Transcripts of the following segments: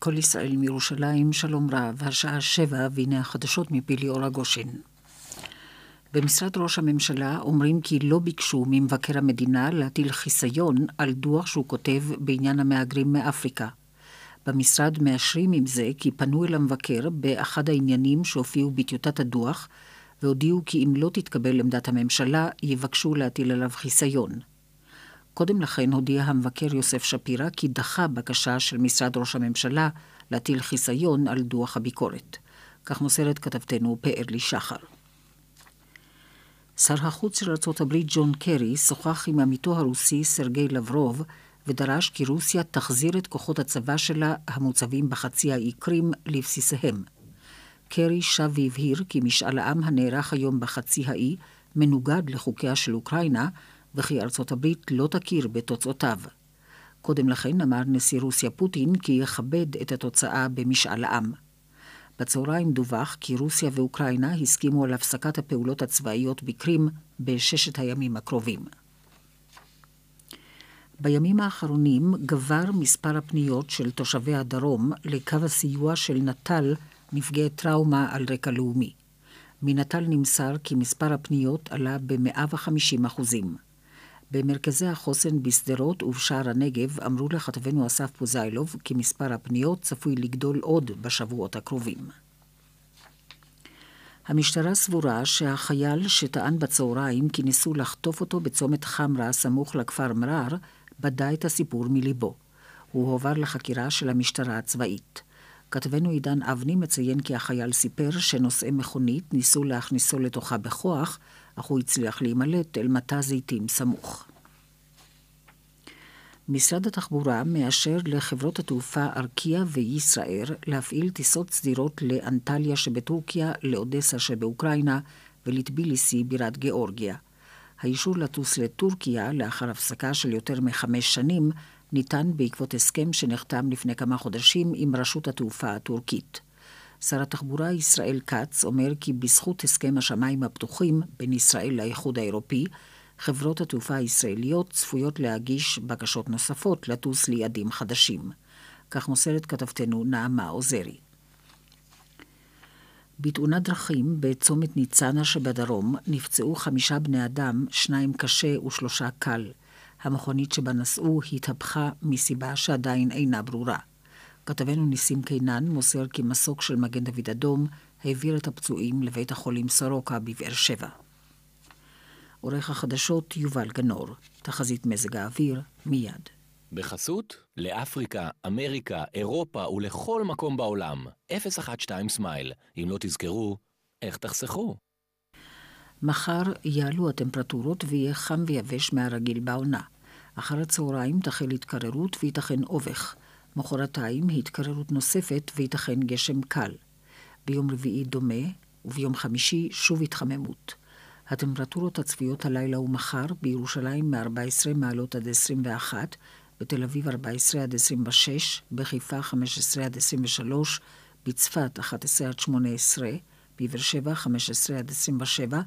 כל ישראל מירושלים, שלום רב, השעה שבע, והנה החדשות מפי ליאור הגושן. במשרד ראש הממשלה אומרים כי לא ביקשו ממבקר המדינה להטיל חיסיון על דוח שהוא כותב בעניין המהגרים מאפריקה. במשרד מאשרים עם זה כי פנו אל המבקר באחד העניינים שהופיעו בטיוטת הדוח, והודיעו כי אם לא תתקבל עמדת הממשלה, יבקשו להטיל עליו חיסיון. קודם לכן הודיע המבקר יוסף שפירא כי דחה בקשה של משרד ראש הממשלה להטיל חיסיון על דוח הביקורת. כך מוסרת כתבתנו פארלי שחר. שר החוץ של ארה"ב ג'ון קרי שוחח עם עמיתו הרוסי סרגי לברוב ודרש כי רוסיה תחזיר את כוחות הצבא שלה המוצבים בחצי האי קרים לבסיסיהם. קרי שב והבהיר כי משאל העם הנערך היום בחצי האי מנוגד לחוקיה של אוקראינה, וכי ארצות הברית לא תכיר בתוצאותיו. קודם לכן אמר נשיא רוסיה פוטין כי יכבד את התוצאה במשאל העם. בצהריים דווח כי רוסיה ואוקראינה הסכימו על הפסקת הפעולות הצבאיות בקרים בששת הימים הקרובים. בימים האחרונים גבר מספר הפניות של תושבי הדרום לקו הסיוע של נט"ל נפגעי טראומה על רקע לאומי. מנט"ל נמסר כי מספר הפניות עלה ב-150 אחוזים. במרכזי החוסן בשדרות ובשער הנגב אמרו לכתבנו אסף פוזיילוב כי מספר הפניות צפוי לגדול עוד בשבועות הקרובים. המשטרה סבורה שהחייל שטען בצהריים כי ניסו לחטוף אותו בצומת חמרה סמוך לכפר מרר, בדה את הסיפור מליבו. הוא הועבר לחקירה של המשטרה הצבאית. כתבנו עידן אבני מציין כי החייל סיפר שנוסעי מכונית ניסו להכניסו לתוכה בכוח, אך הוא הצליח להימלט אל מטע זיתים סמוך. משרד התחבורה מאשר לחברות התעופה ארקיע וישראייר להפעיל טיסות סדירות לאנטליה שבטורקיה, לאודסה שבאוקראינה ולטביליסי בירת גיאורגיה. האישור לטוס לטורקיה, לאחר הפסקה של יותר מחמש שנים, ניתן בעקבות הסכם שנחתם לפני כמה חודשים עם רשות התעופה הטורקית. שר התחבורה ישראל כץ אומר כי בזכות הסכם השמיים הפתוחים בין ישראל לאיחוד האירופי, חברות התעופה הישראליות צפויות להגיש בקשות נוספות לטוס ליעדים חדשים. כך מוסרת כתבתנו נעמה עוזרי. בתאונת דרכים בצומת ניצנה שבדרום נפצעו חמישה בני אדם, שניים קשה ושלושה קל. המכונית שבה נסעו התהפכה מסיבה שעדיין אינה ברורה. כתבנו ניסים קינן מוסר כי מסוק של מגן דוד אדום העביר את הפצועים לבית החולים סורוקה בבאר שבע. עורך החדשות יובל גנור, תחזית מזג האוויר מיד. בחסות לאפריקה, אמריקה, אירופה ולכל מקום בעולם. 012 סמייל. אם לא תזכרו, איך תחסכו? מחר יעלו הטמפרטורות ויהיה חם ויבש מהרגיל בעונה. אחר הצהריים תחל התקררות וייתכן אובך. מחרתיים התקררות נוספת וייתכן גשם קל. ביום רביעי דומה, וביום חמישי שוב התחממות. הטמפרטורות הצפויות הלילה ומחר בירושלים מ-14 מעלות עד 21, בתל אביב 14 עד 26, בחיפה 15 עד 23, בצפת 11 עד 18, בבאר שבע 15 עד 27,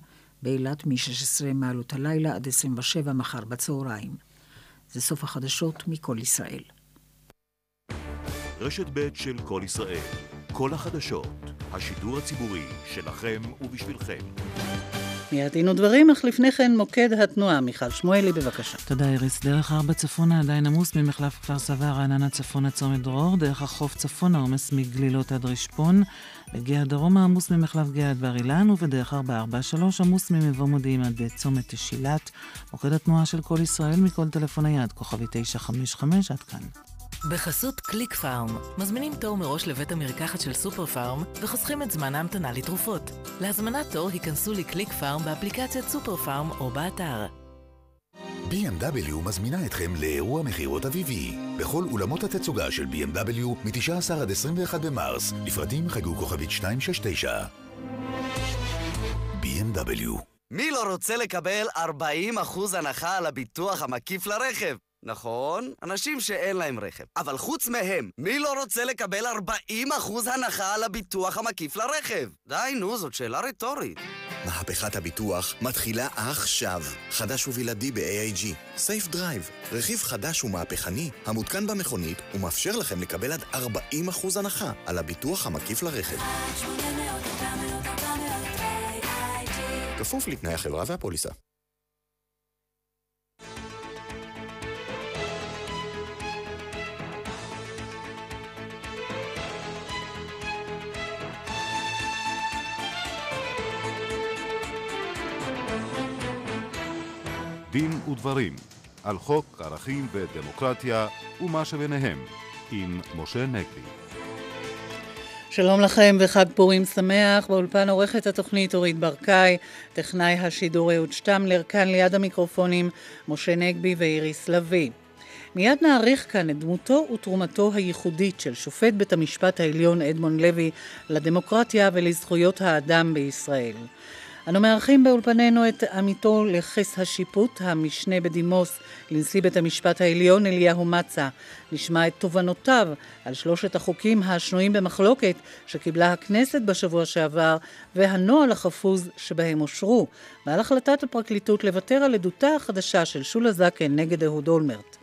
באילת מ-16 מעלות הלילה עד 27 מחר בצהריים. זה סוף החדשות מכל ישראל. רשת ב' של כל ישראל, כל החדשות, השידור הציבורי שלכם ובשבילכם. מיד דין ודברים, אך לפני כן מוקד התנועה. מיכל שמואלי, בבקשה. תודה איריס. דרך ארבע צפונה עדיין עמוס ממחלף כפר סבא, רעננה צפונה צומת דרור, דרך החוף צפונה עומס מגלילות עד רשפון, בגהה דרומה עמוס ממחלף גהה עד בר אילן, ובדרך 443 עמוס ממבוא מודיעין עד צומת שילת. מוקד התנועה של כל ישראל מכל טלפון נייד, כוכבי 955, עד כאן. בחסות קליק פארם, מזמינים תור מראש לבית המרקחת של סופר פארם וחוסכים את זמן ההמתנה לתרופות. להזמנת תור היכנסו לקליק פארם באפליקציית סופר פארם או באתר. BMW מזמינה אתכם לאירוע מכירות אביבי. בכל אולמות התצוגה של BMW מ-19 עד 21 במרס. לפרטים חייגו כוכבית 269. BMW מי לא רוצה לקבל 40% הנחה על הביטוח המקיף לרכב? נכון, אנשים שאין להם רכב. אבל חוץ מהם, מי לא רוצה לקבל 40% הנחה על הביטוח המקיף לרכב? די, נו, זאת שאלה רטורית. מהפכת הביטוח מתחילה עכשיו. חדש ובלעדי ב-AIG. Safe Drive, רכיב חדש ומהפכני המותקן במכונית ומאפשר לכם לקבל עד 40% הנחה על הביטוח המקיף לרכב. כפוף לתנאי החברה והפוליסה. דין ודברים על חוק ערכים ודמוקרטיה ומה שביניהם עם משה נגבי. שלום לכם וחג פורים שמח, באולפן עורכת התוכנית אורית ברקאי, טכנאי השידור אהוד שטמלר, כאן ליד המיקרופונים משה נגבי ואיריס לביא. מיד נעריך כאן את דמותו ותרומתו הייחודית של שופט בית המשפט העליון אדמונד לוי לדמוקרטיה ולזכויות האדם בישראל. אנו מארחים באולפנינו את עמיתו לכס השיפוט, המשנה בדימוס לנשיא בית המשפט העליון אליהו מצה. נשמע את תובנותיו על שלושת החוקים השנויים במחלוקת שקיבלה הכנסת בשבוע שעבר והנוהל החפוז שבהם אושרו, ועל החלטת הפרקליטות לוותר על עדותה החדשה של שולה זקן נגד אהוד אולמרט.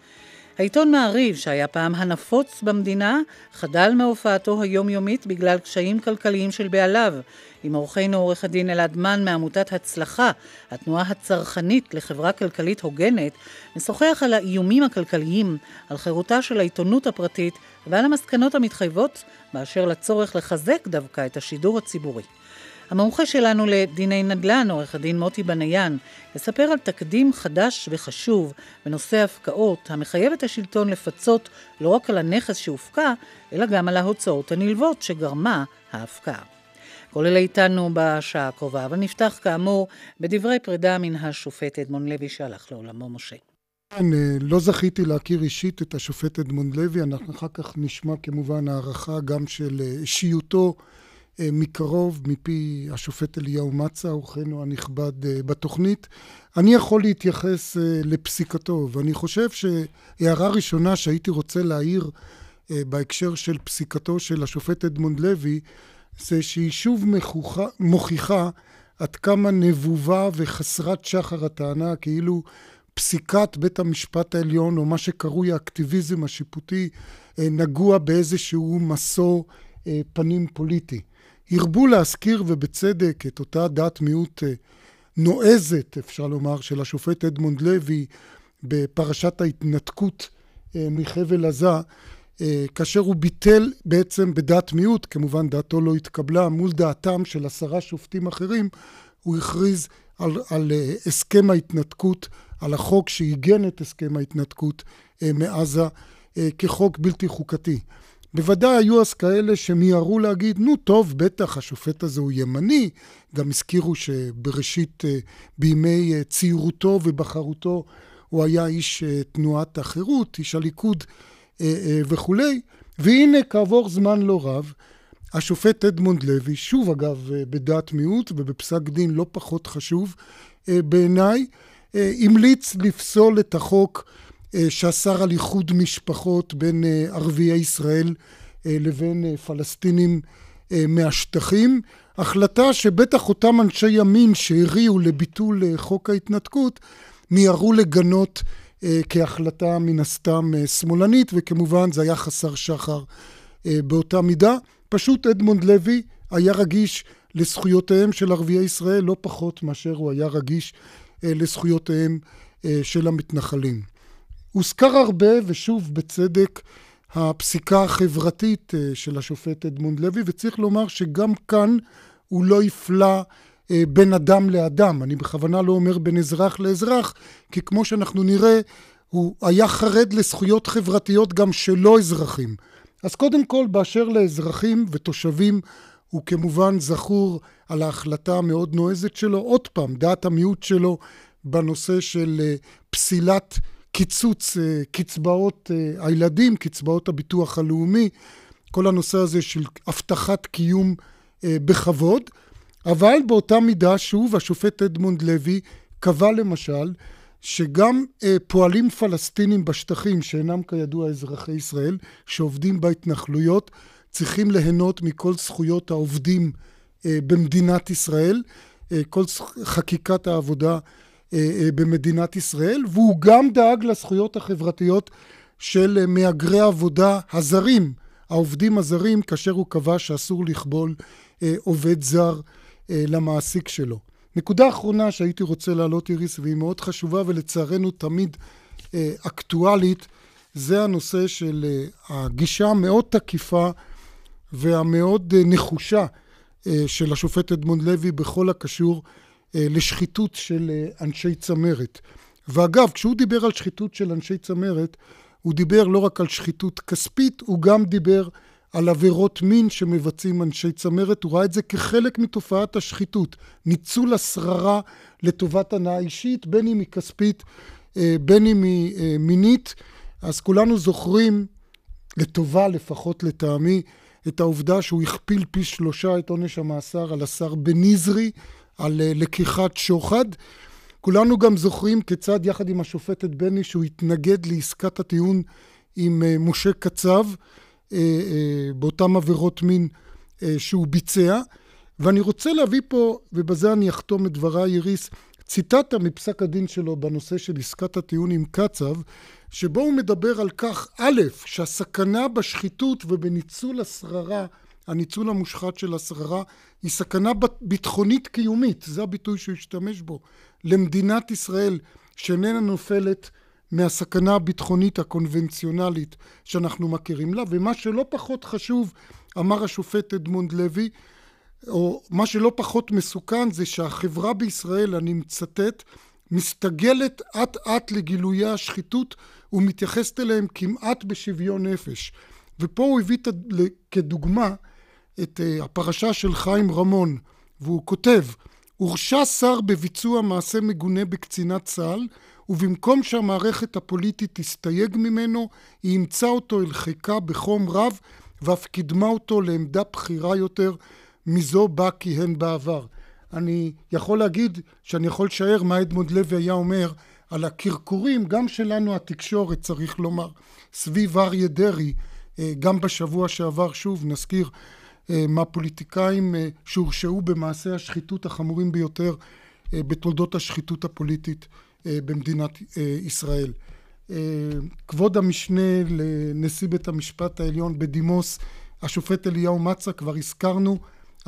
העיתון מעריב, שהיה פעם הנפוץ במדינה, חדל מהופעתו היומיומית בגלל קשיים כלכליים של בעליו. עם אורחנו עורך הדין אלעד מן מעמותת הצלחה, התנועה הצרכנית לחברה כלכלית הוגנת, משוחח על האיומים הכלכליים, על חירותה של העיתונות הפרטית ועל המסקנות המתחייבות באשר לצורך לחזק דווקא את השידור הציבורי. המומחה שלנו לדיני נדל"ן, עורך הדין מוטי בניאן, יספר על תקדים חדש וחשוב בנושא הפקעות, המחייב את השלטון לפצות לא רק על הנכס שהופקע, אלא גם על ההוצאות הנלוות שגרמה ההפקעה. כל אלה איתנו בשעה הקרובה, אבל נפתח כאמור בדברי פרידה מן השופט אדמונד לוי שהלך לעולמו משה. כן, אה, לא זכיתי להכיר אישית את השופט אדמונד לוי, אנחנו אחר כך נשמע כמובן הערכה גם של אה, אישיותו מקרוב מפי השופט אליהו מצה, אורחנו הנכבד בתוכנית. אני יכול להתייחס לפסיקתו, ואני חושב שהערה ראשונה שהייתי רוצה להעיר בהקשר של פסיקתו של השופט אדמונד לוי, זה שהיא שוב מכוחה, מוכיחה עד כמה נבובה וחסרת שחר הטענה, כאילו פסיקת בית המשפט העליון, או מה שקרוי האקטיביזם השיפוטי, אה, נגוע באיזשהו מסור אה, פנים פוליטי. הרבו להזכיר, ובצדק, את אותה דעת מיעוט אה, נועזת, אפשר לומר, של השופט אדמונד לוי בפרשת ההתנתקות מחבל עזה, אה, כאשר הוא ביטל בעצם בדעת מיעוט, כמובן דעתו לא התקבלה, מול דעתם של עשרה שופטים אחרים, הוא הכריז על, על אה, הסכם ההתנתקות, על החוק שעיגן את הסכם ההתנתקות אה, מעזה כחוק בלתי חוקתי. בוודאי היו אז כאלה שמיהרו להגיד, נו טוב, בטח השופט הזה הוא ימני. גם הזכירו שבראשית, בימי צעירותו ובחרותו, הוא היה איש תנועת החירות, איש הליכוד. אה, אה, וכולי. והנה כעבור זמן לא רב, השופט אדמונד לוי, שוב אגב אה, בדעת מיעוט ובפסק דין לא פחות חשוב בעיניי, המליץ לפסול את החוק שאסר על איחוד משפחות בין ערביי ישראל לבין פלסטינים מהשטחים. החלטה שבטח אותם אנשי ימין שהריעו לביטול חוק ההתנתקות מיהרו לגנות אה, כהחלטה מן הסתם אה, שמאלנית, וכמובן זה היה חסר שחר אה, באותה מידה. פשוט אדמונד לוי היה רגיש לזכויותיהם של ערביי ישראל לא פחות מאשר הוא היה רגיש לזכויותיהם של המתנחלים. הוזכר הרבה, ושוב בצדק, הפסיקה החברתית של השופט אדמונד לוי, וצריך לומר שגם כאן הוא לא הפלה אה, בין אדם לאדם. אני בכוונה לא אומר בין אזרח לאזרח, כי כמו שאנחנו נראה, הוא היה חרד לזכויות חברתיות גם שלא אזרחים. אז קודם כל, באשר לאזרחים ותושבים, הוא כמובן זכור על ההחלטה המאוד נועזת שלו, עוד פעם, דעת המיעוט שלו בנושא של אה, פסילת קיצוץ אה, קצבאות הילדים, קצבאות הביטוח הלאומי, כל הנושא הזה של הבטחת קיום בכבוד. אבל באותה מידה, שוב, השופט אדמונד לוי קבע למשל שגם אה, פועלים פלסטינים בשטחים, שאינם כידוע אזרחי ישראל, שעובדים בהתנחלויות, צריכים ליהנות מכל זכויות העובדים אה, במדינת ישראל, כל חקיקת העבודה במדינת ישראל, והוא גם דאג לזכויות החברתיות של מהגרי עבודה הזרים, העובדים הזרים, כאשר הוא קבע שאסור לכבול עובד זר למעסיק שלו. נקודה אחרונה שהייתי רוצה להעלות, איריס, והיא מאוד חשובה ולצערנו תמיד אקטואלית, זה הנושא של הגישה המאוד תקיפה והמאוד נחושה של השופט אדמונד לוי בכל הקשור לשחיתות של אנשי צמרת. ואגב, כשהוא דיבר על שחיתות של אנשי צמרת, הוא דיבר לא רק על שחיתות כספית, הוא גם דיבר על עבירות מין שמבצעים אנשי צמרת, הוא ראה את זה כחלק מתופעת השחיתות, ניצול השררה לטובת הנאה אישית, בין אם היא כספית, בין אם היא מינית. אז כולנו זוכרים, לטובה לפחות לטעמי, את העובדה שהוא הכפיל פי שלושה את עונש המאסר על השר בניזרי, על לקיחת שוחד. כולנו גם זוכרים כיצד יחד עם השופטת בני שהוא התנגד לעסקת הטיעון עם משה קצב באותן עבירות מין שהוא ביצע. ואני רוצה להביא פה, ובזה אני אחתום את דבריי, איריס, ציטטה מפסק הדין שלו בנושא של עסקת הטיעון עם קצב, שבו הוא מדבר על כך, א', שהסכנה בשחיתות ובניצול השררה, הניצול המושחת של השררה, היא סכנה ביטחונית קיומית, זה הביטוי שהוא השתמש בו, למדינת ישראל, שאיננה נופלת מהסכנה הביטחונית הקונבנציונלית שאנחנו מכירים לה, ומה שלא פחות חשוב, אמר השופט אדמונד לוי, או מה שלא פחות מסוכן זה שהחברה בישראל, אני מצטט, מסתגלת אט אט לגילויי השחיתות ומתייחסת אליהם כמעט בשוויון נפש. ופה הוא הביא כדוגמה את הפרשה של חיים רמון, והוא כותב, הורשע שר בביצוע מעשה מגונה בקצינת צה"ל, ובמקום שהמערכת הפוליטית תסתייג ממנו, היא אימצה אותו אל חיקה בחום רב, ואף קידמה אותו לעמדה בכירה יותר מזו בה כיהן בעבר. אני יכול להגיד שאני יכול לשער מה אדמונד לוי היה אומר על הקרקורים, גם שלנו התקשורת צריך לומר, סביב אריה דרעי, גם בשבוע שעבר, שוב נזכיר, מהפוליטיקאים שהורשעו במעשי השחיתות החמורים ביותר בתולדות השחיתות הפוליטית במדינת ישראל. כבוד המשנה לנשיא בית המשפט העליון בדימוס, השופט אליהו מצה, כבר הזכרנו,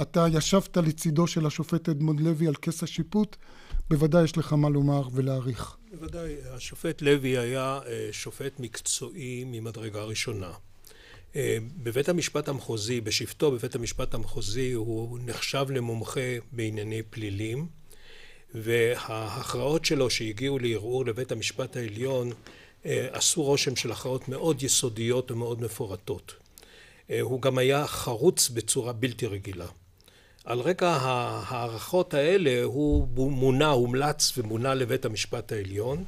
אתה ישבת לצידו של השופט אדמונד לוי על כס השיפוט, בוודאי יש לך מה לומר ולהעריך. בוודאי, השופט לוי היה שופט מקצועי ממדרגה ראשונה. בבית המשפט המחוזי, בשבתו בבית המשפט המחוזי, הוא נחשב למומחה בענייני פלילים, וההכרעות שלו שהגיעו לערעור לבית המשפט העליון עשו רושם של הכרעות מאוד יסודיות ומאוד מפורטות. הוא גם היה חרוץ בצורה בלתי רגילה. על רקע ההערכות האלה הוא מונה, הומלץ ומונה לבית המשפט העליון,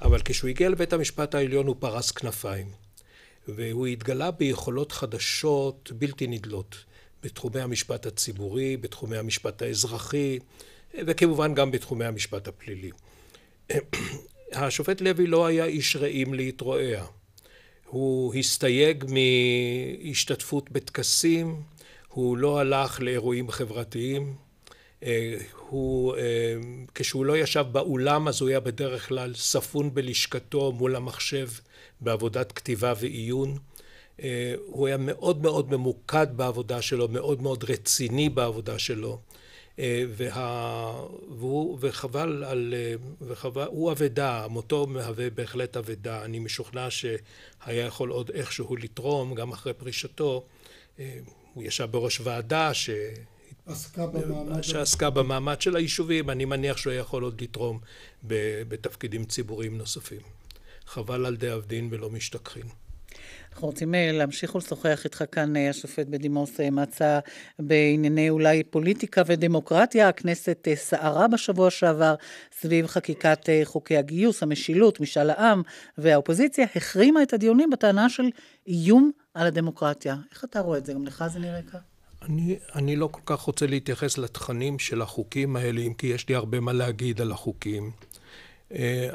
אבל כשהוא הגיע לבית המשפט העליון הוא פרס כנפיים. והוא התגלה ביכולות חדשות בלתי נדלות בתחומי המשפט הציבורי, בתחומי המשפט האזרחי וכמובן גם בתחומי המשפט הפלילי. השופט לוי לא היה איש רעים להתרועע. הוא הסתייג מהשתתפות בטקסים, הוא לא הלך לאירועים חברתיים, הוא, כשהוא לא ישב באולם אז הוא היה בדרך כלל ספון בלשכתו מול המחשב בעבודת כתיבה ועיון. הוא היה מאוד מאוד ממוקד בעבודה שלו, מאוד מאוד רציני בעבודה שלו. וה... והוא, וחבל על... וחבל... הוא אבדה, מותו מהווה בהחלט אבדה. אני משוכנע שהיה יכול עוד איכשהו לתרום, גם אחרי פרישתו. הוא ישב בראש ועדה ש... עסקה במעמד... שעסקה במעמד של היישובים, אני מניח שהוא יכול עוד לתרום בתפקידים ציבוריים נוספים. חבל על די עבדין ולא משתכחין. אנחנו רוצים להמשיך ולשוחח איתך כאן, השופט בדימוס מצא, בענייני אולי פוליטיקה ודמוקרטיה. הכנסת סערה בשבוע שעבר סביב חקיקת חוקי הגיוס, המשילות, משאל העם, והאופוזיציה החרימה את הדיונים בטענה של איום על הדמוקרטיה. איך אתה רואה את זה? גם לך זה נראה כך? אני, אני לא כל כך רוצה להתייחס לתכנים של החוקים האלה, אם כי יש לי הרבה מה להגיד על החוקים.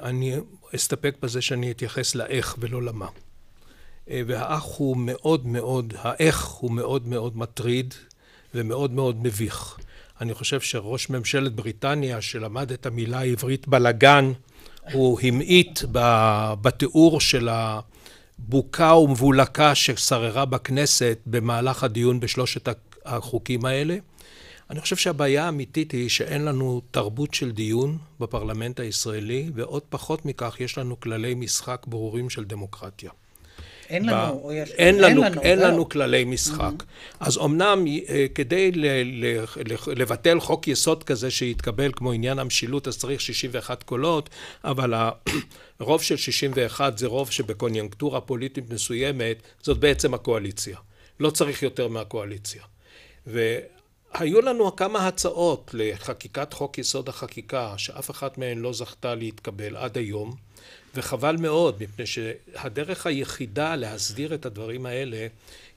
אני אסתפק בזה שאני אתייחס לאיך ולא למה. והאח הוא מאוד מאוד, האיך הוא מאוד מאוד מטריד ומאוד מאוד מביך. אני חושב שראש ממשלת בריטניה, שלמד את המילה העברית בלגן, הוא המעיט בתיאור של הבוקה ומבולקה ששררה בכנסת במהלך הדיון בשלושת החוקים האלה. אני חושב שהבעיה האמיתית היא שאין לנו תרבות של דיון בפרלמנט הישראלי, ועוד פחות מכך יש לנו כללי משחק ברורים של דמוקרטיה. אין לנו, או יש... אין לנו, אין לנו, אין לנו כללי משחק. Mm-hmm. אז אמנם אה, כדי ל, ל, ל, לבטל חוק יסוד כזה שיתקבל כמו עניין המשילות, אז צריך 61 קולות, אבל הרוב של 61 זה רוב שבקוניונקטורה פוליטית מסוימת, זאת בעצם הקואליציה. לא צריך יותר מהקואליציה. והיו לנו כמה הצעות לחקיקת חוק יסוד החקיקה, שאף אחת מהן לא זכתה להתקבל עד היום. וחבל מאוד, מפני שהדרך היחידה להסדיר את הדברים האלה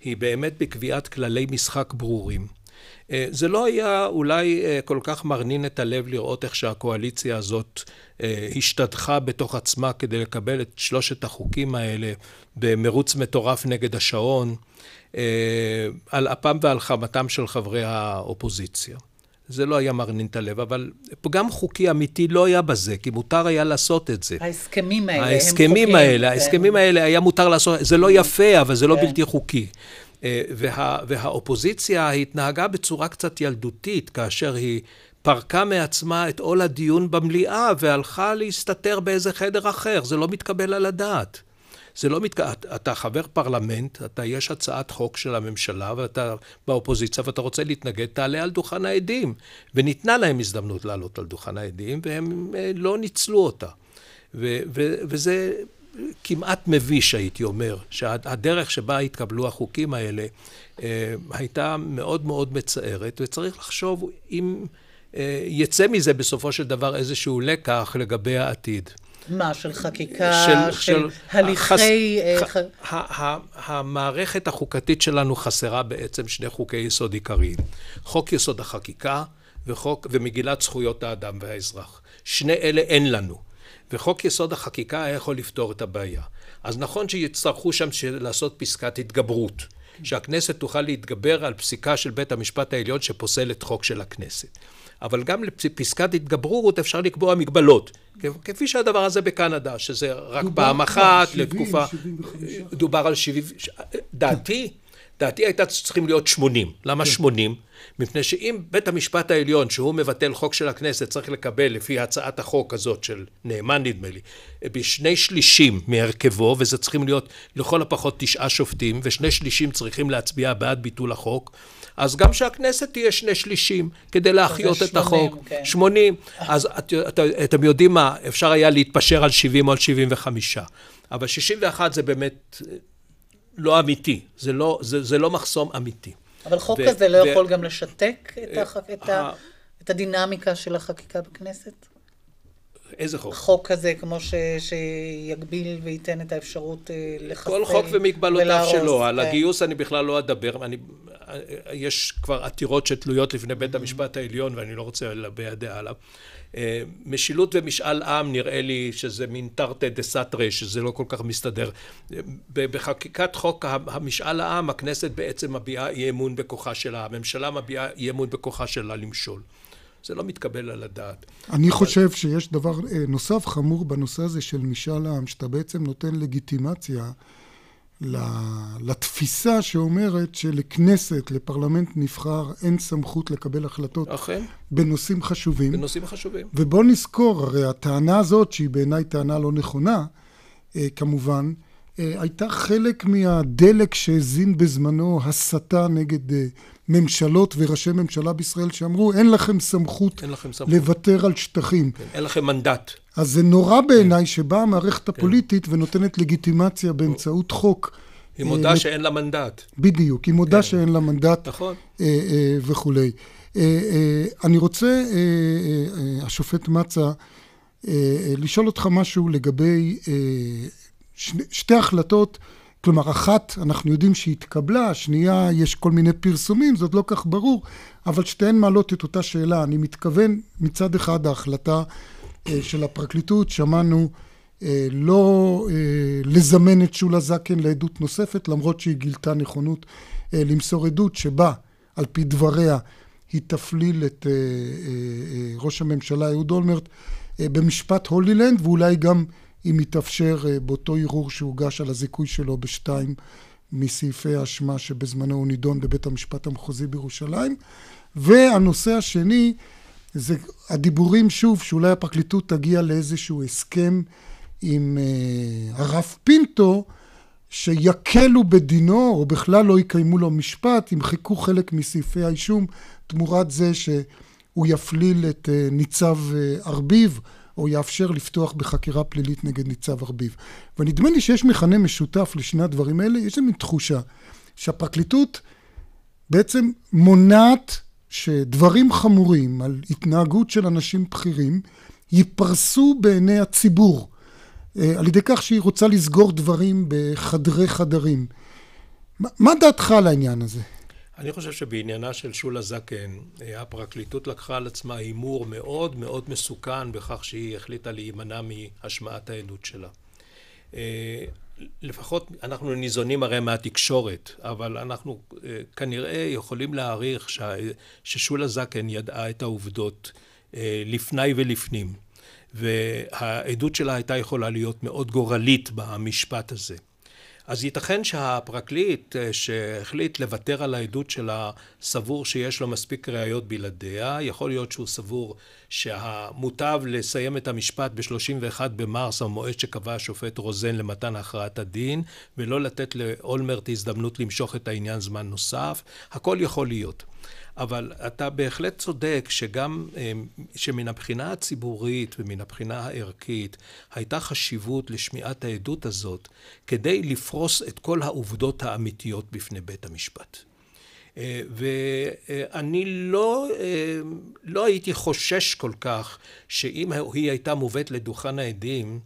היא באמת בקביעת כללי משחק ברורים. אה, זה לא היה אולי אה, כל כך מרנין את הלב לראות איך שהקואליציה הזאת אה, השתדכה בתוך עצמה כדי לקבל את שלושת החוקים האלה במרוץ מטורף נגד השעון, על אפם ועל חמתם של חברי האופוזיציה. זה לא היה מרנין את הלב, אבל פגם חוקי אמיתי לא היה בזה, כי מותר היה לעשות את זה. ההסכמים האלה ההסכמים הם חוקיים. האלה, כן. ההסכמים האלה היה מותר לעשות, זה לא יפה, אבל זה לא כן. בלתי חוקי. אה, וה, והאופוזיציה התנהגה בצורה קצת ילדותית, כאשר היא פרקה מעצמה את עול הדיון במליאה והלכה להסתתר באיזה חדר אחר. זה לא מתקבל על הדעת. זה לא מתק... אתה חבר פרלמנט, אתה, יש הצעת חוק של הממשלה ואתה באופוזיציה ואתה רוצה להתנגד, תעלה על דוכן העדים. וניתנה להם הזדמנות לעלות על דוכן העדים, והם אה, לא ניצלו אותה. ו, ו, וזה כמעט מביש, הייתי אומר, שהדרך שבה התקבלו החוקים האלה אה, הייתה מאוד מאוד מצערת, וצריך לחשוב אם אה, יצא מזה בסופו של דבר איזשהו לקח לגבי העתיד. מה, של חקיקה, של, של, של הליכי... החס... אה, המערכת החוקתית שלנו חסרה בעצם שני חוקי יסוד עיקריים. חוק יסוד החקיקה וחוק, ומגילת זכויות האדם והאזרח. שני אלה אין לנו. וחוק יסוד החקיקה היה יכול לפתור את הבעיה. אז נכון שיצטרכו שם לעשות פסקת התגברות. שהכנסת תוכל להתגבר על פסיקה של בית המשפט העליון שפוסלת חוק של הכנסת. אבל גם לפסקת התגברות אפשר לקבוע מגבלות. כפי שהדבר הזה בקנדה, שזה רק פעם אחת, 70, לתקופה... 75. דובר על 70... דעתי, דעתי הייתה צריכים להיות 80. למה כן. 80? מפני שאם בית המשפט העליון, שהוא מבטל חוק של הכנסת, צריך לקבל לפי הצעת החוק הזאת של נאמן נדמה לי, בשני שלישים מהרכבו, וזה צריכים להיות לכל הפחות תשעה שופטים, ושני שלישים צריכים להצביע בעד ביטול החוק, אז גם שהכנסת תהיה שני שלישים כדי להחיות את 80, החוק. כן. 80. אז את, את, אתם יודעים מה, אפשר היה להתפשר על 70 או על 75. אבל 61 זה באמת לא אמיתי, זה לא, זה, זה לא מחסום אמיתי. אבל חוק כזה לא יכול גם לשתק את, הח... את, ה... את הדינמיקה של החקיקה בכנסת? איזה חוק? חוק כזה, כמו ש, שיגביל וייתן את האפשרות אה, לחסל כל חוק ומגבלותיו שלו. כן. על הגיוס אני בכלל לא אדבר. אני, יש כבר עתירות שתלויות לפני בית המשפט העליון, ואני לא רוצה להביע דעה עליו. אה, משילות ומשאל עם נראה לי שזה מין תרתי דה סתרי, שזה לא כל כך מסתדר. בחקיקת חוק המשאל העם, הכנסת בעצם מביעה אי אמון בכוחה שלה, הממשלה מביעה אי אמון בכוחה שלה למשול. זה לא מתקבל על הדעת. אני אבל... חושב שיש דבר אה, נוסף חמור בנושא הזה של משאל העם, שאתה בעצם נותן לגיטימציה לתפיסה שאומרת שלכנסת, לפרלמנט נבחר, אין סמכות לקבל החלטות אכן. בנושאים חשובים. בנושאים חשובים. ובוא נזכור, הרי הטענה הזאת, שהיא בעיניי טענה לא נכונה, אה, כמובן, אה, הייתה חלק מהדלק שהזין בזמנו הסתה נגד ממשלות וראשי ממשלה בישראל שאמרו אין לכם סמכות, אין לכם סמכות. לוותר על שטחים. כן, אין לכם מנדט. אז זה נורא בעיניי כן. שבאה המערכת כן. הפוליטית כן. ונותנת לגיטימציה באמצעות חוק. היא מודה אה, שאין לה מנדט. בדיוק, היא מודה כן. שאין לה מנדט. נכון. אה, אה, וכולי. אה, אה, אני רוצה, אה, אה, השופט מצה, אה, אה, לשאול אותך משהו לגבי אה, שני, שתי החלטות כלומר, אחת אנחנו יודעים שהתקבלה, השנייה יש כל מיני פרסומים, זאת לא כך ברור, אבל שתיהן מעלות את אותה שאלה. אני מתכוון מצד אחד ההחלטה אה, של הפרקליטות, שמענו אה, לא אה, לזמן את שולה זקן לעדות נוספת, למרות שהיא גילתה נכונות למסור עדות שבה, על פי דבריה, היא תפליל את ראש הממשלה אהוד אולמרט במשפט הולילנד, ואולי גם אם יתאפשר באותו ערעור שהוגש על הזיכוי שלו בשתיים מסעיפי האשמה שבזמנו הוא נידון בבית המשפט המחוזי בירושלים. והנושא השני זה הדיבורים שוב שאולי הפרקליטות תגיע לאיזשהו הסכם עם uh, הרב פינטו שיקלו בדינו או בכלל לא יקיימו לו משפט, ימחקו חלק מסעיפי האישום תמורת זה שהוא יפליל את uh, ניצב uh, ארביב או יאפשר לפתוח בחקירה פלילית נגד ניצב ארביב. ונדמה לי שיש מכנה משותף לשני הדברים האלה, יש לי תחושה שהפרקליטות בעצם מונעת שדברים חמורים על התנהגות של אנשים בכירים ייפרסו בעיני הציבור אה, על ידי כך שהיא רוצה לסגור דברים בחדרי חדרים. מה דעתך על העניין הזה? אני חושב שבעניינה של שולה זקן, אה, הפרקליטות לקחה על עצמה הימור מאוד מאוד מסוכן בכך שהיא החליטה להימנע מהשמעת העדות שלה. אה, לפחות אנחנו ניזונים הרי מהתקשורת, אבל אנחנו אה, כנראה יכולים להעריך ששולה זקן ידעה את העובדות לפני ולפנים, והעדות שלה הייתה יכולה להיות מאוד גורלית במשפט הזה. אז ייתכן שהפרקליט אה, שהחליט לוותר על העדות שלה סבור שיש לו מספיק ראיות בלעדיה, יכול להיות שהוא סבור שהמוטב לסיים את המשפט ב-31 במרס, המועד שקבע השופט רוזן למתן הכרעת הדין, ולא לתת לאולמרט הזדמנות למשוך את העניין זמן נוסף, הכל יכול להיות. אבל אתה בהחלט צודק שגם, אה, שמן הבחינה הציבורית ומן הבחינה הערכית הייתה חשיבות לשמיעת העדות הזאת כדי לפרוס את כל העובדות האמיתיות בפני בית המשפט. אה, ואני לא, אה, לא הייתי חושש כל כך שאם היא הייתה מובאת לדוכן העדים,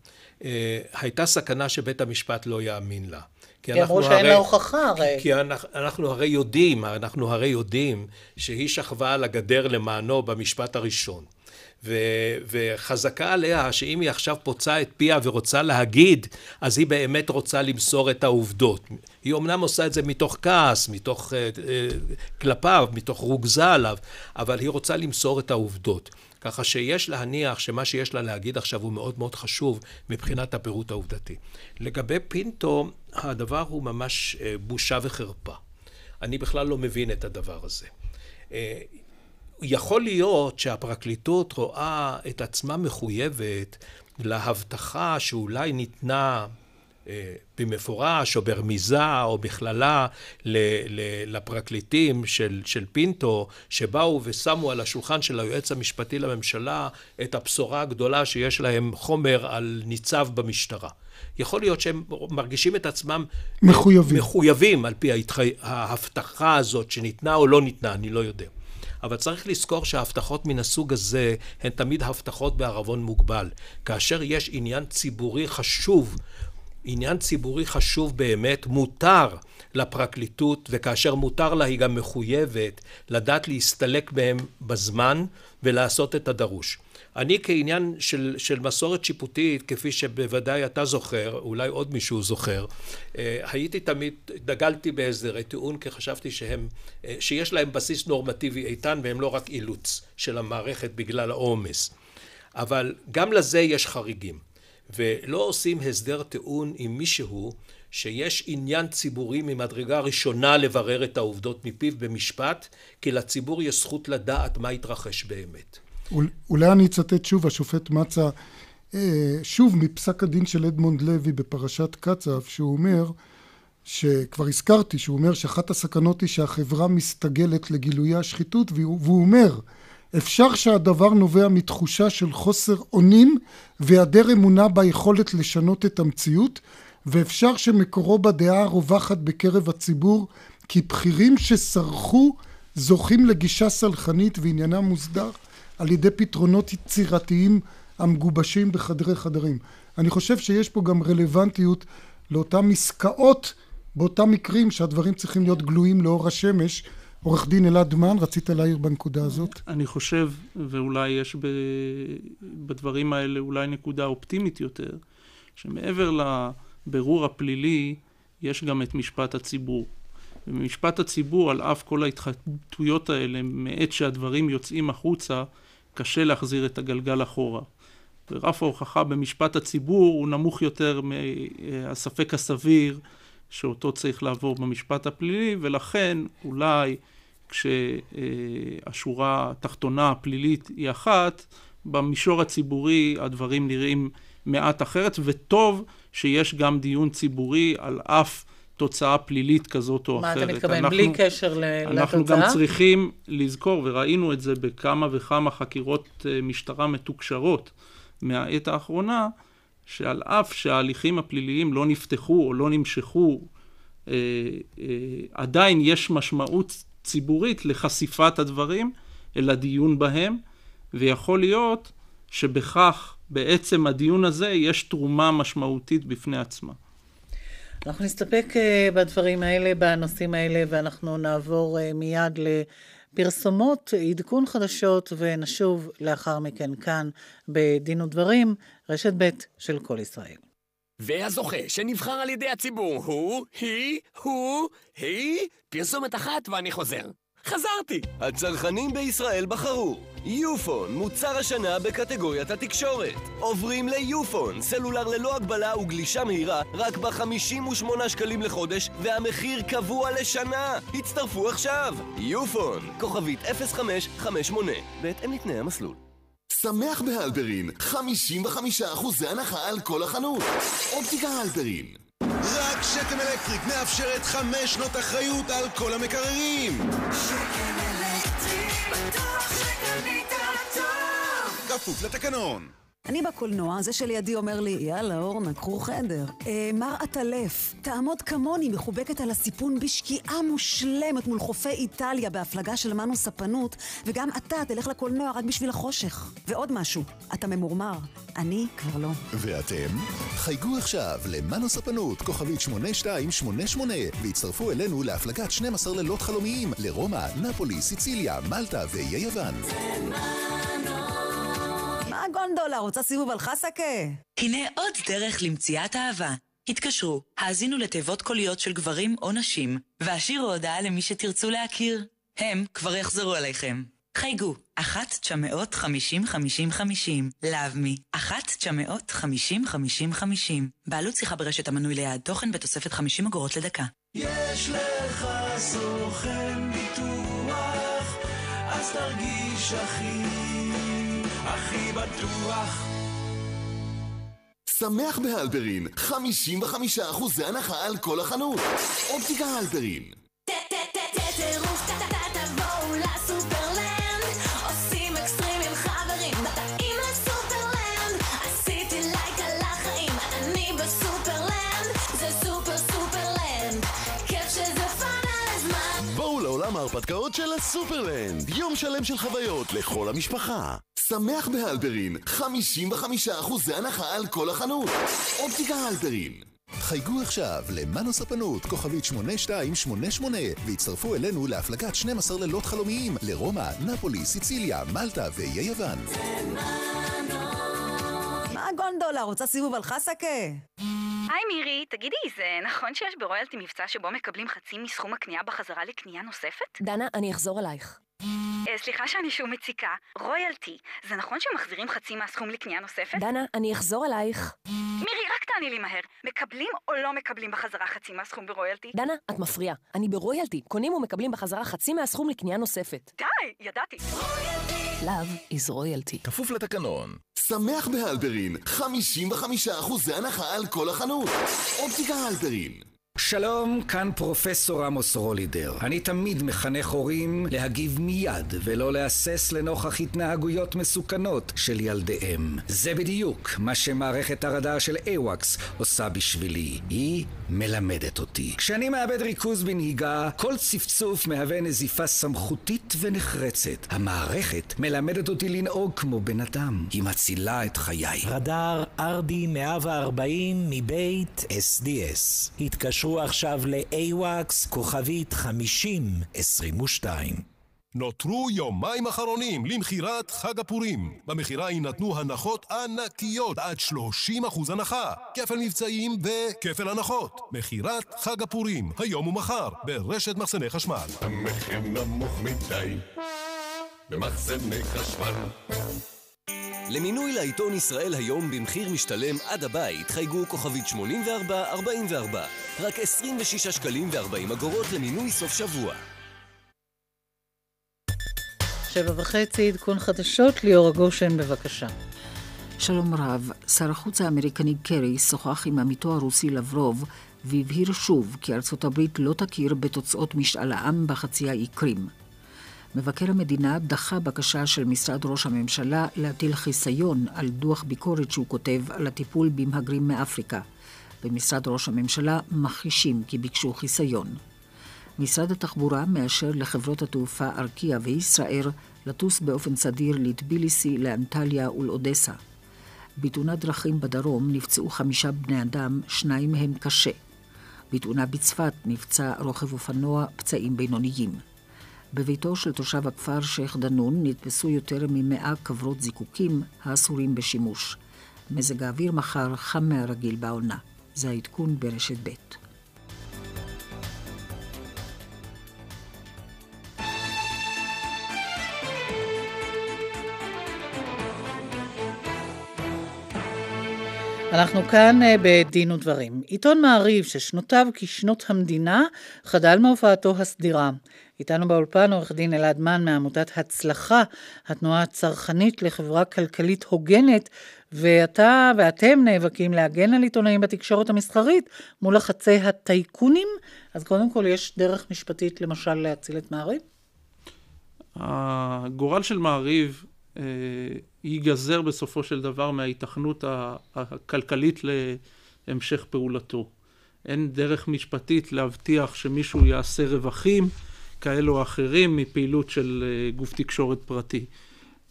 הייתה סכנה שבית המשפט לא יאמין לה. כי אמרו שאין לה הוכחה הרי. כי אנחנו, אנחנו הרי יודעים, אנחנו הרי יודעים שהיא שכבה על הגדר למענו במשפט הראשון. ו, וחזקה עליה שאם היא עכשיו פוצה את פיה ורוצה להגיד, אז היא באמת רוצה למסור את העובדות. היא אומנם עושה את זה מתוך כעס, מתוך uh, uh, כלפיו, מתוך רוגזה עליו, אבל היא רוצה למסור את העובדות. ככה שיש להניח שמה שיש לה להגיד עכשיו הוא מאוד מאוד חשוב מבחינת הפירוט העובדתי. לגבי פינטו, הדבר הוא ממש אה, בושה וחרפה. אני בכלל לא מבין את הדבר הזה. אה, יכול להיות שהפרקליטות רואה את עצמה מחויבת להבטחה שאולי ניתנה אה, במפורש או ברמיזה או בכללה לפרקליטים של, של פינטו שבאו ושמו על השולחן של היועץ המשפטי לממשלה את הבשורה הגדולה שיש להם חומר על ניצב במשטרה. יכול להיות שהם מרגישים את עצמם מחויבים, מחויבים על פי ההתחי... ההבטחה הזאת שניתנה או לא ניתנה, אני לא יודע. אבל צריך לזכור שהבטחות מן הסוג הזה הן תמיד הבטחות בערבון מוגבל. כאשר יש עניין ציבורי חשוב עניין ציבורי חשוב באמת, מותר לפרקליטות, וכאשר מותר לה היא גם מחויבת לדעת להסתלק מהם בזמן ולעשות את הדרוש. אני כעניין של, של מסורת שיפוטית, כפי שבוודאי אתה זוכר, אולי עוד מישהו זוכר, אה, הייתי תמיד, דגלתי בהסדרי טיעון כי חשבתי שהם, אה, שיש להם בסיס נורמטיבי איתן והם לא רק אילוץ של המערכת בגלל העומס. אבל גם לזה יש חריגים. ולא עושים הסדר טיעון עם מישהו שיש עניין ציבורי ממדרגה ראשונה לברר את העובדות מפיו במשפט, כי לציבור יש זכות לדעת מה התרחש באמת. אולי אני אצטט שוב, השופט מצא, אה, שוב מפסק הדין של אדמונד לוי בפרשת קצב, שהוא אומר, שכבר הזכרתי, שהוא אומר שאחת הסכנות היא שהחברה מסתגלת לגילויי השחיתות, והוא אומר, אפשר שהדבר נובע מתחושה של חוסר אונים והיעדר אמונה ביכולת לשנות את המציאות ואפשר שמקורו בדעה הרווחת בקרב הציבור כי בכירים שסרחו זוכים לגישה סלחנית ועניינם מוסדר על ידי פתרונות יצירתיים המגובשים בחדרי חדרים. אני חושב שיש פה גם רלוונטיות לאותן עסקאות באותם מקרים שהדברים צריכים להיות גלויים לאור השמש עורך דין אלעד מן, רצית להעיר בנקודה הזאת? אני חושב, ואולי יש ב... בדברים האלה אולי נקודה אופטימית יותר, שמעבר לבירור הפלילי, יש גם את משפט הציבור. במשפט הציבור, על אף כל ההתחטאויות האלה, מעת שהדברים יוצאים החוצה, קשה להחזיר את הגלגל אחורה. ורף ההוכחה במשפט הציבור הוא נמוך יותר מהספק הסביר שאותו צריך לעבור במשפט הפלילי, ולכן אולי כשהשורה התחתונה הפלילית היא אחת, במישור הציבורי הדברים נראים מעט אחרת, וטוב שיש גם דיון ציבורי על אף תוצאה פלילית כזאת או מה אחרת. אתה מתכוון? אנחנו, בלי קשר לתוצאה? אנחנו גם צריכים לזכור, וראינו את זה בכמה וכמה חקירות אה, משטרה מתוקשרות מהעת האחרונה, שעל אף שההליכים הפליליים לא נפתחו או לא נמשכו, אה, אה, עדיין יש משמעות ציבורית לחשיפת הדברים, אל הדיון בהם, ויכול להיות שבכך, בעצם הדיון הזה, יש תרומה משמעותית בפני עצמה. אנחנו נסתפק uh, בדברים האלה, בנושאים האלה, ואנחנו נעבור מיד לפרסומות, עדכון חדשות, ונשוב לאחר מכן כאן בדין ודברים, רשת ב' של כל ישראל. והזוכה שנבחר על ידי הציבור הוא, היא, הוא, היא, פרסומת אחת ואני חוזר. חזרתי! הצרכנים בישראל בחרו יופון, מוצר השנה בקטגוריית התקשורת. עוברים ליופון, סלולר ללא הגבלה וגלישה מהירה, רק ב-58 שקלים לחודש, והמחיר קבוע לשנה. הצטרפו עכשיו! יופון, כוכבית 0558, בהתאם לתנאי המסלול. שמח בהלפרין, 55% הנחה על כל החנות. אופטיקה הלפרין. רק שקם אלקטריק מאפשרת חמש שנות אחריות על כל המקררים! שקם אלקטריק, בטוח שקנית טוב! כפוף לתקנון! אני בקולנוע, זה שלידי אומר לי, יאללה, אורנה, קחו חדר. אה, מר עטלף, תעמוד כמוני מחובקת על הסיפון בשקיעה מושלמת מול חופי איטליה בהפלגה של מנו ספנות, וגם אתה תלך לקולנוע רק בשביל החושך. ועוד משהו, אתה ממורמר, אני כבר לא. ואתם? חייגו עכשיו למנו ספנות, כוכבית 8288, והצטרפו אלינו להפלגת 12 לילות חלומיים לרומא, נפולי, סיציליה, מלטה ואיי יוון. מה גונדולה, רוצה סיבוב על חסקה? הנה עוד דרך למציאת אהבה. התקשרו, האזינו לתיבות קוליות של גברים או נשים, והשאירו הודעה למי שתרצו להכיר. הם כבר יחזרו אליכם. חייגו, 1-950-50-50, Love me, 1-950-50-50. בעלות שיחה ברשת המנוי ליד תוכן בתוספת 50 אגורות לדקה. יש לך סוכן ביטוח, אז תרגיש הכי, הכי בטוח. שמח בהלפרין, 55% הנחה על כל החנות. אופטיקה הלפרין. טירוף, תבואו לסופרלנד, עושים אקסטרים עם חברים, באים לסופרלנד, עשיתי לייק על החיים, אני בסופרלנד, זה סופר סופרלנד, כיף שזה fun כל הזמן. בואו לעולם ההרפתקאות של הסופרלנד. יום שלם של חוויות לכל המשפחה. שמח בהלפרין, 55% הנחה על כל החנות. אופטיקה הלפרין. חייגו עכשיו למנו ספנות, כוכבית 8288, והצטרפו אלינו להפלגת 12 לילות חלומיים לרומא, נפולי, סיציליה, מלטה ואיי יוון. מה גונדולה, רוצה סיבוב על חסקה? היי מירי, תגידי, זה נכון שיש ברויאלטי מבצע שבו מקבלים חצי מסכום הקנייה בחזרה לקנייה נוספת? דנה, אני אחזור אלייך. אה, סליחה שאני שוב מציקה, רויאלטי, זה נכון שמחזירים חצי מהסכום לקנייה נוספת? דנה, אני אחזור אלייך. מירי, רק תעני לי מהר, מקבלים או לא מקבלים בחזרה חצי מהסכום ברויאלטי? דנה, את מפריעה. אני ברויאלטי. קונים ומקבלים בחזרה חצי מהסכום לקנייה נוספת. די, ידעתי. Love is royalty. כפוף לתקנון. שמח בהלפרין, 55% הנחה על כל החנות. אופטיקה הלפרין. שלום, כאן פרופסור עמוס רולידר. אני תמיד מחנך הורים להגיב מיד ולא להסס לנוכח התנהגויות מסוכנות של ילדיהם. זה בדיוק מה שמערכת הרדאר של איוואקס עושה בשבילי. היא מלמדת אותי. כשאני מאבד ריכוז בנהיגה, כל צפצוף מהווה נזיפה סמכותית ונחרצת. המערכת מלמדת אותי לנהוג כמו בן אדם. היא מצילה את חיי. רדאר RD 140 מבית SDS. התקשרו עכשיו ל-AWACS כוכבית 5022. נותרו יומיים אחרונים למכירת חג הפורים. במכירה יינתנו הנחות ענקיות עד 30% הנחה. כפל מבצעים וכפל הנחות. מכירת חג הפורים, היום ומחר, ברשת מחסני חשמל. המחיר נמוך מדי במחסני חשמל למינוי לעיתון ישראל היום במחיר משתלם עד הבית חייגו כוכבית 8444 רק 26 שקלים ו-40 אגורות למינוי סוף שבוע שבע וחצי, עדכון חדשות, ליאור גושן, בבקשה. שלום רב, שר החוץ האמריקני קרי שוחח עם עמיתו הרוסי לברוב והבהיר שוב כי ארצות הברית לא תכיר בתוצאות משאל העם בחצי האי קרים. מבקר המדינה דחה בקשה של משרד ראש הממשלה להטיל חיסיון על דוח ביקורת שהוא כותב על הטיפול במהגרים מאפריקה. במשרד ראש הממשלה מכחישים כי ביקשו חיסיון. משרד התחבורה מאשר לחברות התעופה ארקיע וישראל לטוס באופן סדיר לטביליסי, לאנטליה ולאודסה. בתאונת דרכים בדרום נפצעו חמישה בני אדם, שניים מהם קשה. בתאונה בצפת נפצע רוכב אופנוע פצעים בינוניים. בביתו של תושב הכפר שייח' דנון נתפסו יותר ממאה כברות זיקוקים האסורים בשימוש. מזג האוויר מחר חם מהרגיל בעונה. זה העדכון ברשת ב'. אנחנו כאן אה, בדין ודברים. עיתון מעריב, ששנותיו כשנות המדינה, חדל מהופעתו הסדירה. איתנו באולפן עורך דין אלעד מן מעמותת הצלחה, התנועה הצרכנית לחברה כלכלית הוגנת, ואתה ואתם נאבקים להגן על עיתונאים בתקשורת המסחרית מול לחצי הטייקונים, אז קודם כל יש דרך משפטית למשל להציל את מעריב? הגורל של מעריב אה, ייגזר בסופו של דבר מההיתכנות הכלכלית להמשך פעולתו. אין דרך משפטית להבטיח שמישהו יעשה רווחים כאלו או אחרים מפעילות של אה, גוף תקשורת פרטי.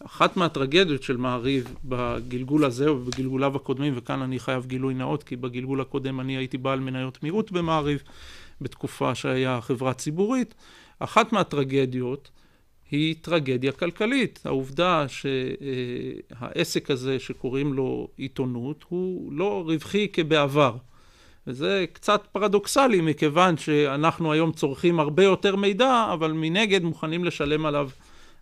אחת מהטרגדיות של מעריב בגלגול הזה ובגלגוליו הקודמים, וכאן אני חייב גילוי נאות, כי בגלגול הקודם אני הייתי בעל מניות מיעוט במעריב, בתקופה שהיה חברה ציבורית, אחת מהטרגדיות היא טרגדיה כלכלית. העובדה שהעסק הזה שקוראים לו עיתונות הוא לא רווחי כבעבר. וזה קצת פרדוקסלי מכיוון שאנחנו היום צורכים הרבה יותר מידע, אבל מנגד מוכנים לשלם עליו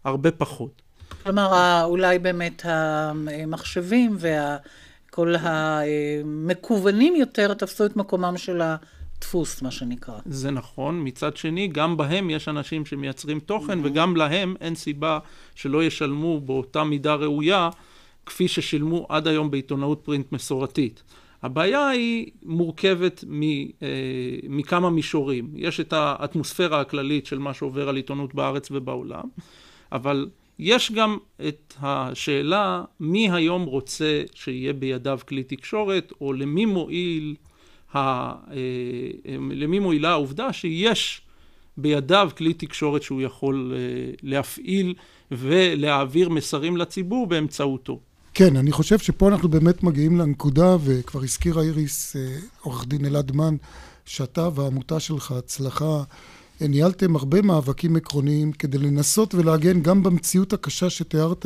הרבה פחות. כלומר, אולי באמת המחשבים וכל המקוונים יותר תפסו את מקומם של ה... דפוס, מה שנקרא. זה נכון. מצד שני, גם בהם יש אנשים שמייצרים תוכן, mm-hmm. וגם להם אין סיבה שלא ישלמו באותה מידה ראויה, כפי ששילמו עד היום בעיתונאות פרינט מסורתית. הבעיה היא מורכבת מ, אה, מכמה מישורים. יש את האטמוספירה הכללית של מה שעובר על עיתונות בארץ ובעולם, אבל יש גם את השאלה מי היום רוצה שיהיה בידיו כלי תקשורת, או למי מועיל ה... אה, למי מועילה העובדה שיש בידיו כלי תקשורת שהוא יכול אה, להפעיל ולהעביר מסרים לציבור באמצעותו. כן, אני חושב שפה אנחנו באמת מגיעים לנקודה, וכבר הזכירה איריס, אה, עורך דין אלעד מן, שאתה והעמותה שלך, הצלחה, ניהלתם הרבה מאבקים עקרוניים כדי לנסות ולהגן גם במציאות הקשה שתיארת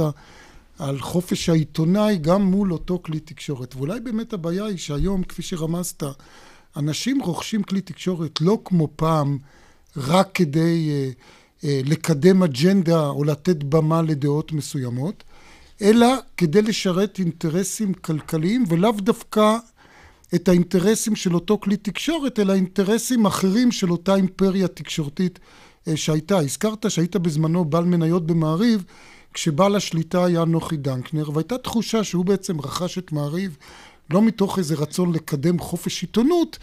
על חופש העיתונאי גם מול אותו כלי תקשורת. ואולי באמת הבעיה היא שהיום, כפי שרמזת, אנשים רוכשים כלי תקשורת לא כמו פעם, רק כדי אה, אה, לקדם אג'נדה או לתת במה לדעות מסוימות, אלא כדי לשרת אינטרסים כלכליים ולאו דווקא את האינטרסים של אותו כלי תקשורת, אלא אינטרסים אחרים של אותה אימפריה תקשורתית אה, שהייתה. הזכרת שהיית בזמנו בעל מניות במעריב, כשבעל השליטה היה נוחי דנקנר, והייתה תחושה שהוא בעצם רכש את מעריב לא מתוך איזה רצון לקדם חופש עיתונות,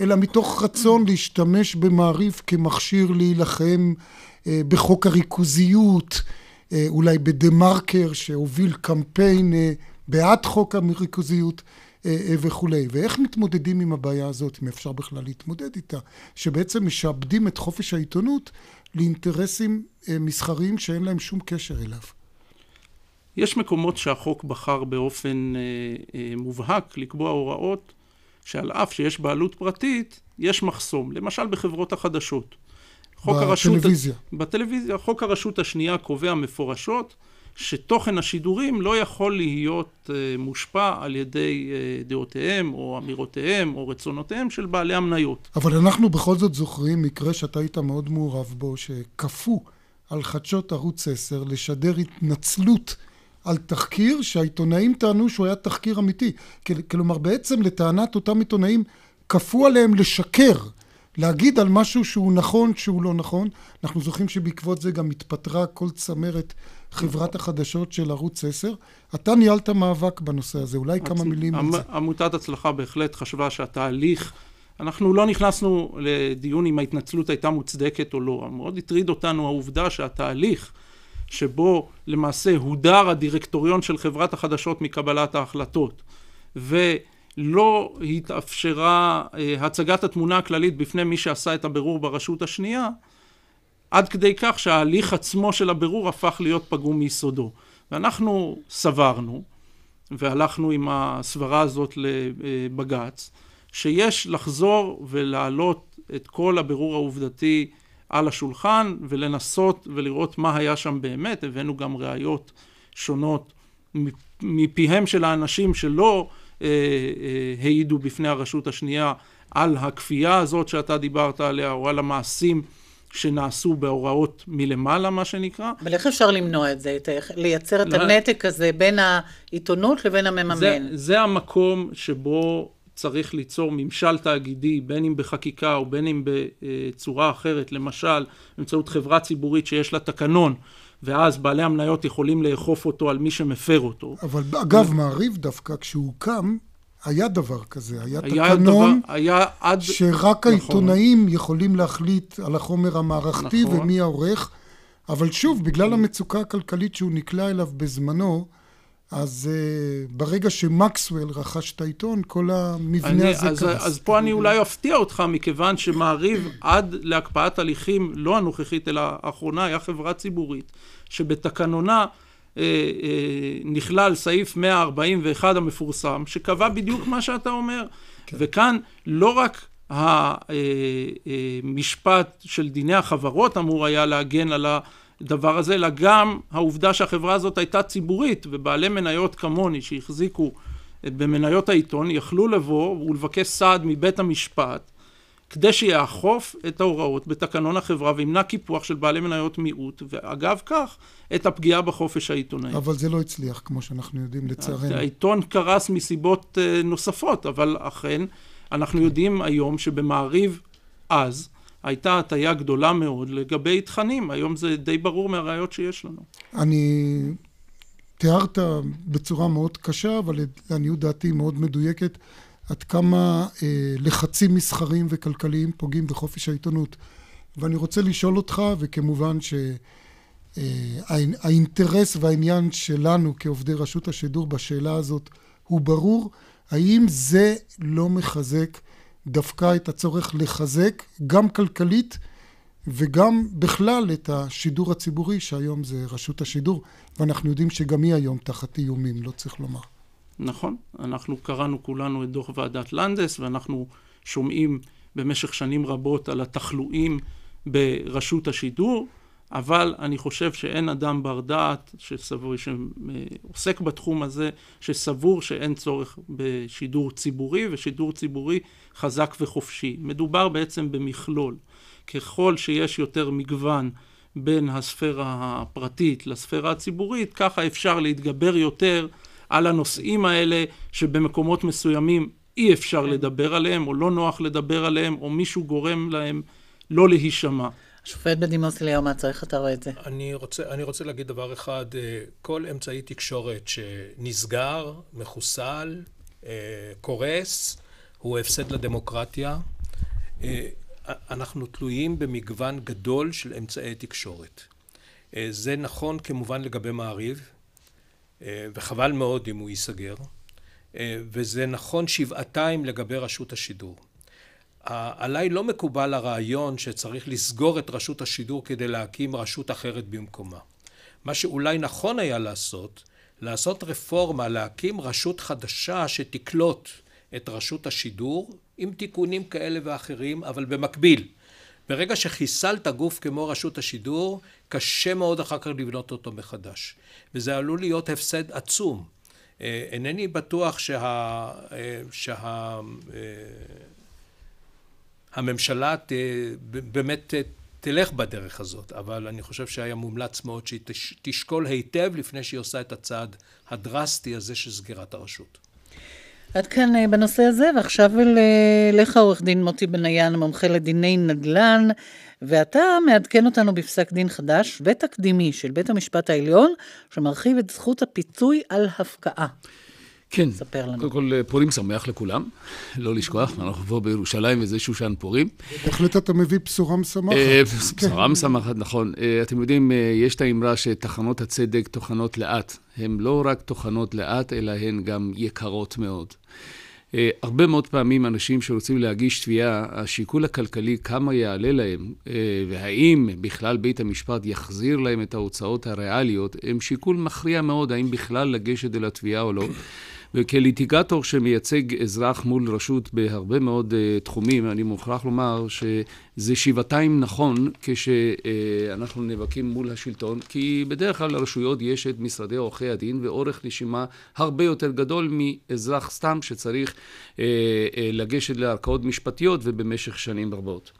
אלא מתוך רצון להשתמש במעריב כמכשיר להילחם אה, בחוק הריכוזיות, אולי בדה מרקר שהוביל קמפיין אה, בעד חוק הריכוזיות אה, אה, וכולי. ואיך מתמודדים עם הבעיה הזאת, אם אפשר בכלל להתמודד איתה, שבעצם משעבדים את חופש העיתונות לאינטרסים אה, מסחריים שאין להם שום קשר אליו. יש מקומות שהחוק בחר באופן אה, אה, מובהק לקבוע הוראות שעל אף שיש בעלות פרטית, יש מחסום, למשל בחברות החדשות. חוק הרשות... בטלוויזיה. בטלוויזיה. חוק הרשות השנייה קובע מפורשות שתוכן השידורים לא יכול להיות uh, מושפע על ידי uh, דעותיהם או אמירותיהם או רצונותיהם של בעלי המניות. אבל אנחנו בכל זאת זוכרים מקרה שאתה היית מאוד מעורב בו, שכפו על חדשות ערוץ 10 לשדר התנצלות על תחקיר שהעיתונאים טענו שהוא היה תחקיר אמיתי. כלומר, בעצם לטענת אותם עיתונאים, כפו עליהם לשקר. להגיד על משהו שהוא נכון, שהוא לא נכון. אנחנו זוכרים שבעקבות זה גם התפטרה כל צמרת חברת החדשות של ערוץ 10. אתה ניהלת מאבק בנושא הזה, אולי הצ... כמה מילים על זה. עמותת הצלחה בהחלט חשבה שהתהליך, אנחנו לא נכנסנו לדיון אם ההתנצלות הייתה מוצדקת או לא. מאוד הטריד אותנו העובדה שהתהליך שבו למעשה הודר הדירקטוריון של חברת החדשות מקבלת ההחלטות, ו... לא התאפשרה אה, הצגת התמונה הכללית בפני מי שעשה את הבירור ברשות השנייה, עד כדי כך שההליך עצמו של הבירור הפך להיות פגום מיסודו. ואנחנו סברנו, והלכנו עם הסברה הזאת לבג"ץ, שיש לחזור ולהעלות את כל הבירור העובדתי על השולחן ולנסות ולראות מה היה שם באמת. הבאנו גם ראיות שונות מפיהם של האנשים שלא העידו בפני הרשות השנייה על הכפייה הזאת שאתה דיברת עליה, או על המעשים שנעשו בהוראות מלמעלה, מה שנקרא. אבל איך אפשר למנוע את זה, לייצר את לא... הנתק הזה בין העיתונות לבין המממן? זה, זה המקום שבו צריך ליצור ממשל תאגידי, בין אם בחקיקה או בין אם בצורה אחרת, למשל באמצעות חברה ציבורית שיש לה תקנון. ואז בעלי המניות יכולים לאכוף אותו על מי שמפר אותו. אבל אגב, ו... מעריב דווקא, כשהוא הוקם, היה דבר כזה, היה, היה תקנון דבר, היה עד... שרק נכון. העיתונאים יכולים להחליט על החומר המערכתי נכון. ומי העורך, אבל שוב, בגלל המצוקה הכלכלית שהוא נקלע אליו בזמנו, אז uh, ברגע שמקסוול רכש את העיתון, כל המבנה אני, הזה אז, קרס. אז פה אני אולי אפתיע אותך, מכיוון שמעריב עד להקפאת הליכים, לא הנוכחית אלא האחרונה, היה חברה ציבורית, שבתקנונה אה, אה, נכלל סעיף 141 המפורסם, שקבע בדיוק מה שאתה אומר. כן. וכאן לא רק המשפט אה, אה, של דיני החברות אמור היה להגן על. הדבר הזה, אלא גם העובדה שהחברה הזאת הייתה ציבורית, ובעלי מניות כמוני שהחזיקו במניות העיתון, יכלו לבוא ולבקש סעד מבית המשפט כדי שיאכוף את ההוראות בתקנון החברה וימנע קיפוח של בעלי מניות מיעוט, ואגב כך, את הפגיעה בחופש העיתונאי. אבל זה לא הצליח, כמו שאנחנו יודעים, לצערנו. העיתון קרס מסיבות אה, נוספות, אבל אכן, אנחנו יודעים היום שבמעריב אז, הייתה הטיה גדולה מאוד לגבי תכנים, היום זה די ברור מהראיות שיש לנו. אני... תיארת בצורה מאוד קשה, אבל לעניות דעתי מאוד מדויקת, עד כמה אה, לחצים מסחריים וכלכליים פוגעים בחופש העיתונות. ואני רוצה לשאול אותך, וכמובן שהאינטרס אה, והעניין שלנו כעובדי רשות השידור בשאלה הזאת הוא ברור, האם זה לא מחזק דווקא את הצורך לחזק גם כלכלית וגם בכלל את השידור הציבורי שהיום זה רשות השידור ואנחנו יודעים שגם היא היום תחת איומים, לא צריך לומר. נכון, אנחנו קראנו כולנו את דוח ועדת לנדס ואנחנו שומעים במשך שנים רבות על התחלואים ברשות השידור אבל אני חושב שאין אדם בר דעת שסבור, שעוסק בתחום הזה, שסבור שאין צורך בשידור ציבורי, ושידור ציבורי חזק וחופשי. מדובר בעצם במכלול. ככל שיש יותר מגוון בין הספירה הפרטית לספירה הציבורית, ככה אפשר להתגבר יותר על הנושאים האלה שבמקומות מסוימים אי אפשר לדבר עליהם, או לא נוח לדבר עליהם, או מישהו גורם להם לא להישמע. השופט בדימוס אליהו מה צריך אתה רואה את זה? אני רוצה, אני רוצה להגיד דבר אחד, אה, כל אמצעי תקשורת שנסגר, מחוסל, אה, קורס, הוא הפסד לדמוקרטיה. אה, אנחנו תלויים במגוון גדול של אמצעי תקשורת. זה נכון כמובן לגבי מעריב, וחבל מאוד אם הוא ייסגר, וזה נכון שבעתיים לגבי רשות השידור. עליי לא מקובל הרעיון שצריך לסגור את רשות השידור כדי להקים רשות אחרת במקומה. מה שאולי נכון היה לעשות, לעשות רפורמה, להקים רשות חדשה שתקלוט את רשות השידור עם תיקונים כאלה ואחרים, אבל במקביל ברגע שחיסלת גוף כמו רשות השידור, קשה מאוד אחר כך לבנות אותו מחדש. וזה עלול להיות הפסד עצום. אה, אינני בטוח שה... אה, שה... אה, הממשלה ת... באמת תלך בדרך הזאת, אבל אני חושב שהיה מומלץ מאוד שהיא תש... תשקול היטב לפני שהיא עושה את הצעד הדרסטי הזה של סגירת הרשות. עד כאן אה, בנושא הזה, ועכשיו אליך עורך דין מוטי בניין, מומחה לדיני נדל"ן, ואתה מעדכן אותנו בפסק דין חדש ותקדימי של בית המשפט העליון, שמרחיב את זכות הפיצוי על הפקעה. כן, ספר לנו. קודם כל פורים שמח לכולם, לא לשכוח, אנחנו פה בירושלים וזה שושן פורים. בהחלט אתה מביא בשורה משמחת. אה, בשורה משמחת, נכון. אה, אתם יודעים, אה, יש את האמרה שתחנות הצדק טוחנות לאט. הן לא רק טוחנות לאט, אלא הן גם יקרות מאוד. הרבה מאוד פעמים אנשים שרוצים להגיש תביעה, השיקול הכלכלי, כמה יעלה להם, והאם בכלל בית המשפט יחזיר להם את ההוצאות הריאליות, הם שיקול מכריע מאוד, האם בכלל לגשת אל התביעה או לא. וכליטיגטור שמייצג אזרח מול רשות בהרבה מאוד uh, תחומים, אני מוכרח לומר שזה שבעתיים נכון כשאנחנו נאבקים מול השלטון, כי בדרך כלל לרשויות יש את משרדי עורכי הדין ואורך נשימה הרבה יותר גדול מאזרח סתם שצריך uh, uh, לגשת לערכאות משפטיות ובמשך שנים רבות.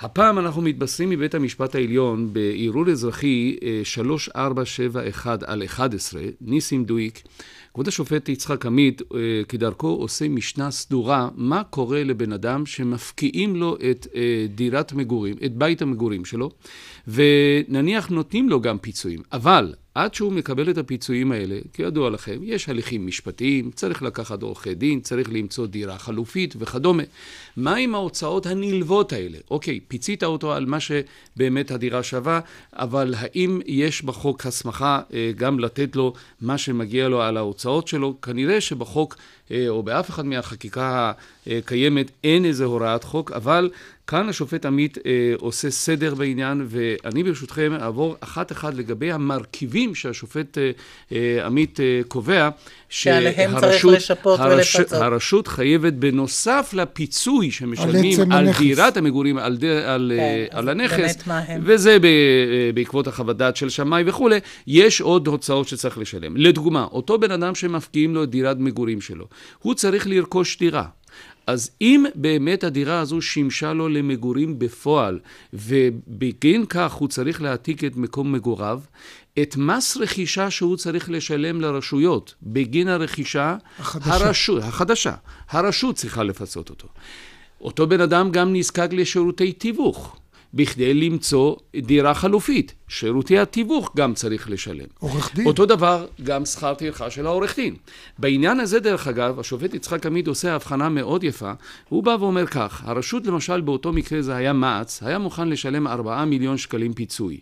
הפעם אנחנו מתבשרים מבית המשפט העליון בערעור אזרחי 3471 על 11, ניסים דויק, כבוד השופט יצחק עמית, אה, כדרכו, עושה משנה סדורה מה קורה לבן אדם שמפקיעים לו את אה, דירת מגורים, את בית המגורים שלו, ונניח נותנים לו גם פיצויים. אבל עד שהוא מקבל את הפיצויים האלה, כידוע לכם, יש הליכים משפטיים, צריך לקחת עורכי דין, צריך למצוא דירה חלופית וכדומה. מה עם ההוצאות הנלוות האלה? אוקיי, פיצית אותו על מה שבאמת הדירה שווה, אבל האם יש בחוק הסמכה אה, גם לתת לו מה שמגיע לו על ההוצאות שלו? כנראה שבחוק או באף אחד מהחקיקה הקיימת אין איזה הוראת חוק, אבל כאן השופט עמית אה, עושה סדר בעניין, ואני ברשותכם אעבור אחת-אחת לגבי המרכיבים שהשופט אה, אה, עמית אה, קובע, שעליהם צריך לשפות הרש, ולפצות. הרשות חייבת בנוסף לפיצוי שמשלמים על על. דירת המגורים, על, ד, על, כן, אה, על הנכס? וזה ב, אה, בעקבות החוות דעת של שמאי וכולי, יש עוד הוצאות שצריך לשלם. לדוגמה, אותו בן אדם שמפקיעים לו את דירת מגורים שלו, הוא צריך לרכוש דירה. אז אם באמת הדירה הזו שימשה לו למגורים בפועל, ובגין כך הוא צריך להעתיק את מקום מגוריו, את מס רכישה שהוא צריך לשלם לרשויות בגין הרכישה החדשה. הרשות, החדשה, הרשות צריכה לפצות אותו. אותו בן אדם גם נזקק לשירותי תיווך. בכדי למצוא דירה חלופית. שירותי התיווך גם צריך לשלם. עורך דין. אותו דבר גם שכר טרחה של העורך דין. בעניין הזה, דרך אגב, השופט יצחק עמית עושה הבחנה מאוד יפה. הוא בא ואומר כך, הרשות למשל באותו מקרה זה היה מע"צ, היה מוכן לשלם 4 מיליון שקלים פיצוי.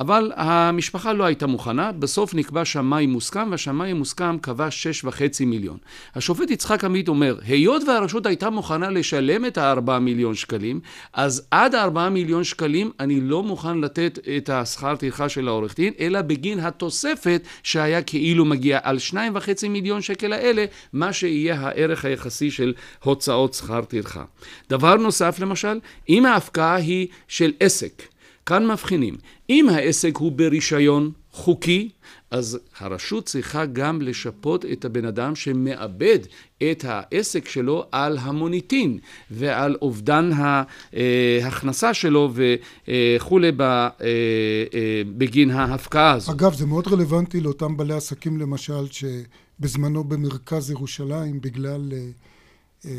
אבל המשפחה לא הייתה מוכנה, בסוף נקבע שמאי מוסכם, והשמאי המוסכם קבע 6.5 מיליון. השופט יצחק עמית אומר, היות והרשות הייתה מוכנה לשלם את ה-4 מיליון שקלים, אז עד 4 מיליון שקלים אני לא מוכן לתת את השכר טרחה של העורך דין, אלא בגין התוספת שהיה כאילו מגיע על 2.5 מיליון שקל האלה, מה שיהיה הערך היחסי של הוצאות שכר טרחה. דבר נוסף למשל, אם ההפקעה היא של עסק, כאן מבחינים, אם העסק הוא ברישיון חוקי, אז הרשות צריכה גם לשפות את הבן אדם שמאבד את העסק שלו על המוניטין ועל אובדן ההכנסה שלו וכולי בגין ההפקעה הזו. אגב, זה מאוד רלוונטי לאותם בעלי עסקים, למשל, שבזמנו במרכז ירושלים, בגלל אה, אה,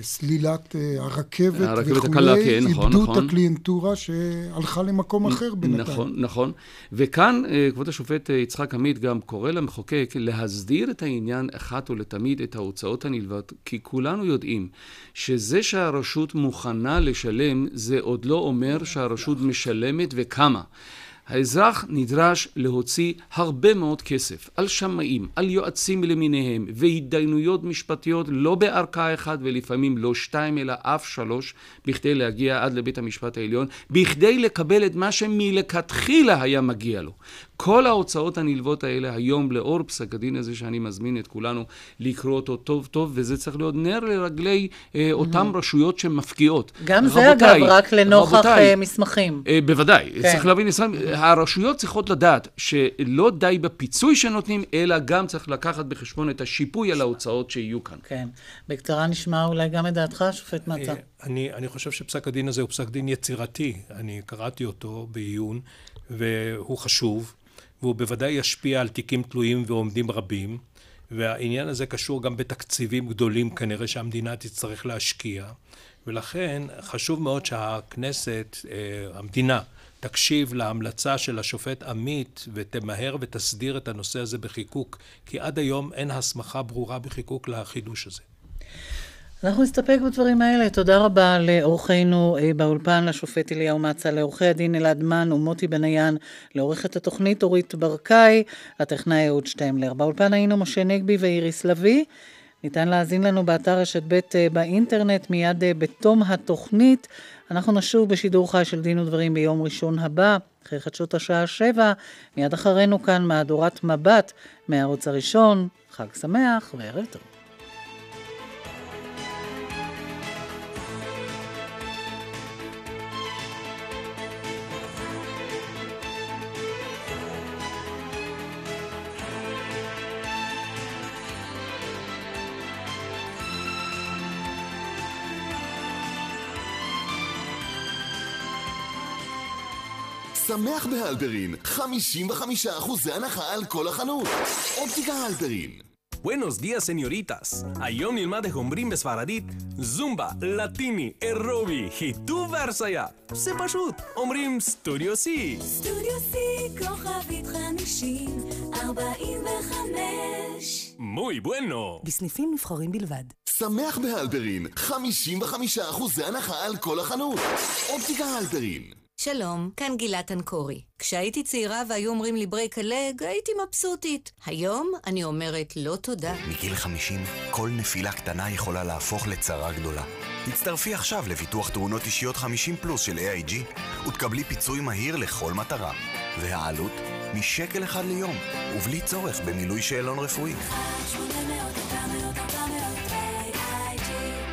סלילת אה, הרכבת הרכבת הקלה, כן, נכון, איבדו נכון. את הקליינטורה שהלכה למקום אחר בינתיים. נכון, נכון. וכאן אה, כבוד השופט אה, יצחק עמית גם קורא למחוקק להסדיר את העניין אחת ולתמיד את ההוצאות הנלוות, כי כולנו יודעים שזה שהרשות מוכנה לשלם, זה עוד לא אומר שהרשות משלמת וכמה. האזרח נדרש להוציא הרבה מאוד כסף על שמאים, על יועצים למיניהם, והתדיינויות משפטיות לא בערכאה אחת ולפעמים לא שתיים אלא אף שלוש, בכדי להגיע עד לבית המשפט העליון, בכדי לקבל את מה שמלכתחילה היה מגיע לו. כל ההוצאות הנלוות האלה היום, לאור פסק הדין הזה שאני מזמין את כולנו לקרוא אותו טוב טוב, וזה צריך להיות נר לרגלי אה, אותן רשויות שמפקיעות. גם זה רבותיי, אגב רק לנוכח רבותיי, אה, מסמכים. אה, בוודאי, כן. צריך להבין, הרשויות צריכות לדעת שלא די בפיצוי שנותנים, אלא גם צריך לקחת בחשבון את השיפוי על ההוצאות שיהיו כאן. כן. בקצרה נשמע אולי גם את דעתך, שופט מצא. אה, אני, אני חושב שפסק הדין הזה הוא פסק דין יצירתי. אני קראתי אותו בעיון, והוא חשוב, והוא בוודאי ישפיע על תיקים תלויים ועומדים רבים, והעניין הזה קשור גם בתקציבים גדולים כנראה שהמדינה תצטרך להשקיע, ולכן חשוב מאוד שהכנסת, אה, המדינה, תקשיב להמלצה של השופט עמית ותמהר ותסדיר את הנושא הזה בחיקוק, כי עד היום אין הסמכה ברורה בחיקוק לחידוש הזה. אנחנו נסתפק בדברים האלה. תודה רבה לאורחינו אה, באולפן, לשופט אליהו מצה, לעורכי הדין אלעד מן ומוטי בניין, לעורכת התוכנית אורית ברקאי, לטכנאי אהוד שטמלר. באולפן היינו משה נגבי ואיריס לביא. ניתן להאזין לנו באתר רשת ב' אה, באינטרנט מיד אה, בתום התוכנית. אנחנו נשוב בשידור חי של דין ודברים ביום ראשון הבא, אחרי חדשות השעה שבע, מיד אחרינו כאן מהדורת מבט מהערוץ הראשון. חג שמח וערב טוב. שמח בהלפרין, 55% הנחה על כל החנות. אופטיקה הלפרין. Buenos días, señoritas. היום נלמד איך אומרים בספרדית זומבה, לטיני, אירובי, חיטוב והרציה. זה פשוט. אומרים סטודיו סי. סטודיו C, כוכבית חמישים, ארבעים וחמש. מוי בואנו. בסניפים נבחרים בלבד. שמח בהלפרין, 55% הנחה על כל החנות. אופטיקה הלפרין. שלום, כאן גילת אנקורי. כשהייתי צעירה והיו אומרים לי ברייק הלג, הייתי מבסוטית. היום אני אומרת לא תודה. מגיל 50, כל נפילה קטנה יכולה להפוך לצרה גדולה. הצטרפי עכשיו לביטוח תאונות אישיות 50 פלוס של AIG, ותקבלי פיצוי מהיר לכל מטרה. והעלות? משקל אחד ליום, ובלי צורך במילוי שאלון רפואי.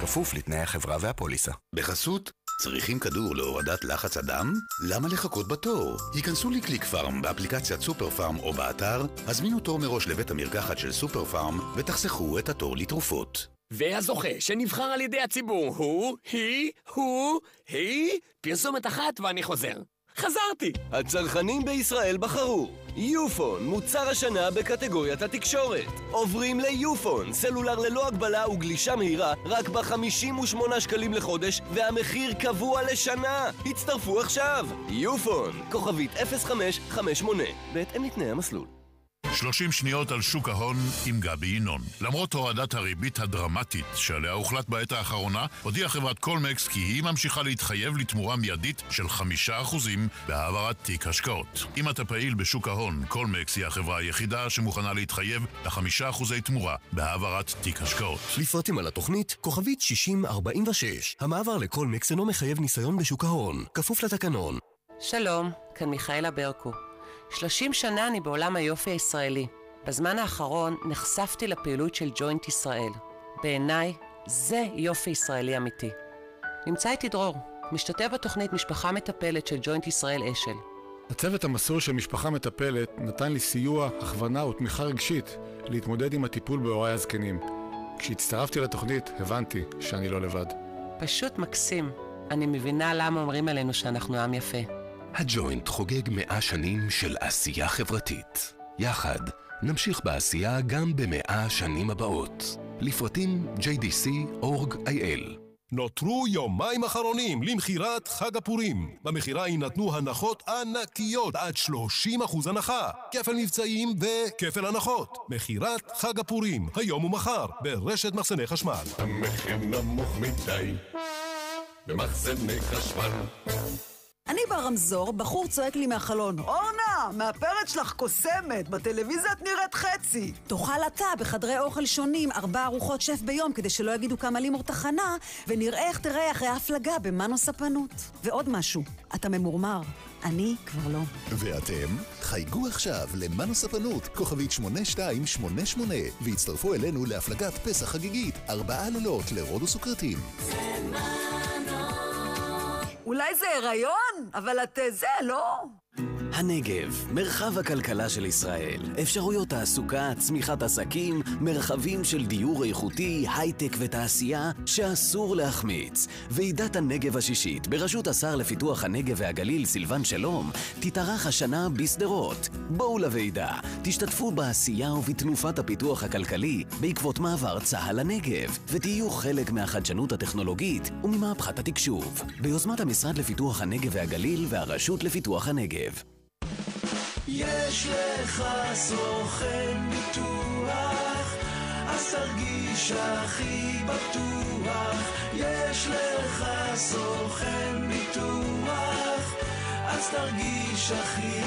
כפוף לתנאי החברה והפוליסה. בחסות, צריכים כדור להורדת לחץ הדם? למה לחכות בתור? היכנסו לקליק פארם באפליקציית סופר פארם או באתר, הזמינו תור מראש לבית המרקחת של סופר פארם ותחסכו את התור לתרופות. והזוכה שנבחר על ידי הציבור הוא, היא, הוא, היא, פרסומת אחת ואני חוזר. חזרתי! הצרכנים בישראל בחרו יופון, מוצר השנה בקטגוריית התקשורת. עוברים ליופון, סלולר ללא הגבלה וגלישה מהירה, רק ב-58 שקלים לחודש, והמחיר קבוע לשנה. הצטרפו עכשיו! יופון, כוכבית 0558, בהתאם לתנאי המסלול. 30 שניות על שוק ההון עם גבי ינון. למרות הורדת הריבית הדרמטית שעליה הוחלט בעת האחרונה, הודיעה חברת קולמקס כי היא ממשיכה להתחייב לתמורה מיידית של 5% בהעברת תיק השקעות. אם אתה פעיל בשוק ההון, קולמקס היא החברה היחידה שמוכנה להתחייב ל-5% תמורה בהעברת תיק השקעות. לפרטים על התוכנית, כוכבית 6046. המעבר לקולמקס אינו מחייב ניסיון בשוק ההון, כפוף לתקנון. שלום, כאן מיכאלה ברקו. 30 שנה אני בעולם היופי הישראלי. בזמן האחרון נחשפתי לפעילות של ג'וינט ישראל. בעיניי, זה יופי ישראלי אמיתי. נמצא איתי דרור, משתתף בתוכנית משפחה מטפלת של ג'וינט ישראל אשל. הצוות המסור של משפחה מטפלת נתן לי סיוע, הכוונה ותמיכה רגשית להתמודד עם הטיפול בהוריי הזקנים. כשהצטרפתי לתוכנית, הבנתי שאני לא לבד. פשוט מקסים. אני מבינה למה אומרים עלינו שאנחנו עם יפה. הג'וינט חוגג מאה שנים של עשייה חברתית. יחד נמשיך בעשייה גם במאה השנים הבאות. לפרטים JDC.org.il נותרו יומיים אחרונים למכירת חג הפורים. במכירה יינתנו הנחות ענקיות עד 30% הנחה. כפל מבצעים וכפל הנחות. מכירת חג הפורים, היום ומחר, ברשת מחסני חשמל. המחיר נמוך מדי במחסני חשמל אני ברמזור, בחור צועק לי מהחלון, אורנה, מהפרץ שלך קוסמת, בטלוויזיה את נראית חצי. תאכל אתה בחדרי אוכל שונים ארבע ארוחות שף ביום, כדי שלא יגידו כמה לימור תחנה, ונראה איך תראה אחרי ההפלגה במנו ספנות. ועוד משהו, אתה ממורמר, אני כבר לא. ואתם? חייגו עכשיו למנו ספנות, כוכבית 8288, והצטרפו אלינו להפלגת פסח חגיגית, ארבעה לילות לרודוס וקרטים. אולי זה הריון? אבל את אה, זה, לא? הנגב, מרחב הכלכלה של ישראל. אפשרויות תעסוקה, צמיחת עסקים, מרחבים של דיור איכותי, הייטק ותעשייה שאסור להחמיץ. ועידת הנגב השישית, בראשות השר לפיתוח הנגב והגליל סילבן שלום, תתארך השנה בשדרות. בואו לוועידה, תשתתפו בעשייה ובתנופת הפיתוח הכלכלי בעקבות מעבר צה"ל לנגב, ותהיו חלק מהחדשנות הטכנולוגית וממהפכת התקשוב. ביוזמת המשרד לפיתוח הנגב והגליל והרשות לפיתוח הנגב. יש לך סוכן ביטוח, אז תרגיש הכי בטוח. יש לך סוכן ביטוח, אז תרגיש הכי,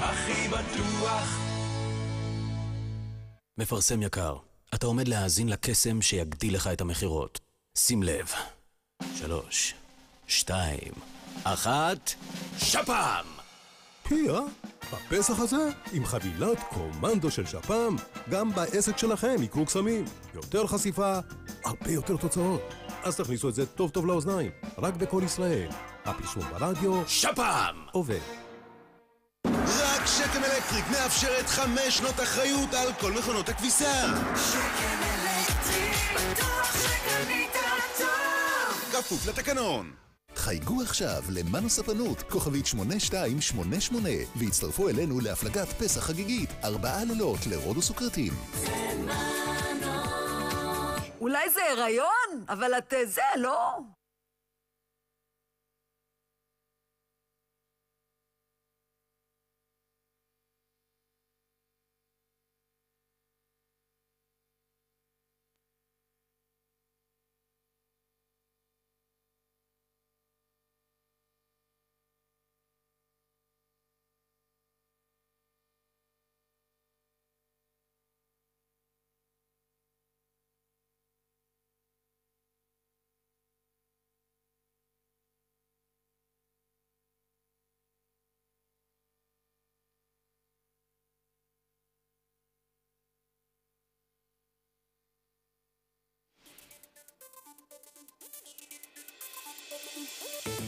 הכי בטוח. מפרסם יקר, אתה עומד להאזין לקסם שיגדיל לך את המכירות. שים לב. שלוש, שתיים, אחת, שפ"ם! אה? בפסח הזה, עם חבילת קומנדו של שפ"ם, גם בעסק שלכם יקרו קסמים. יותר חשיפה, הרבה יותר תוצאות. אז תכניסו את זה טוב טוב לאוזניים, רק בקול ישראל. הפרסום ברדיו, שפ"ם! עובד. רק שקם אלקטריק מאפשרת חמש שנות אחריות על כל מכונות הכביסה. שקם אלקטריק, בטוח שקנית טוב. כפוף לתקנון. חייגו עכשיו למנו ספנות, כוכבית 8288, והצטרפו אלינו להפלגת פסח חגיגית, ארבעה לילות לרודוס וקרטים. אולי זה הריון? אבל את אה, זה, לא?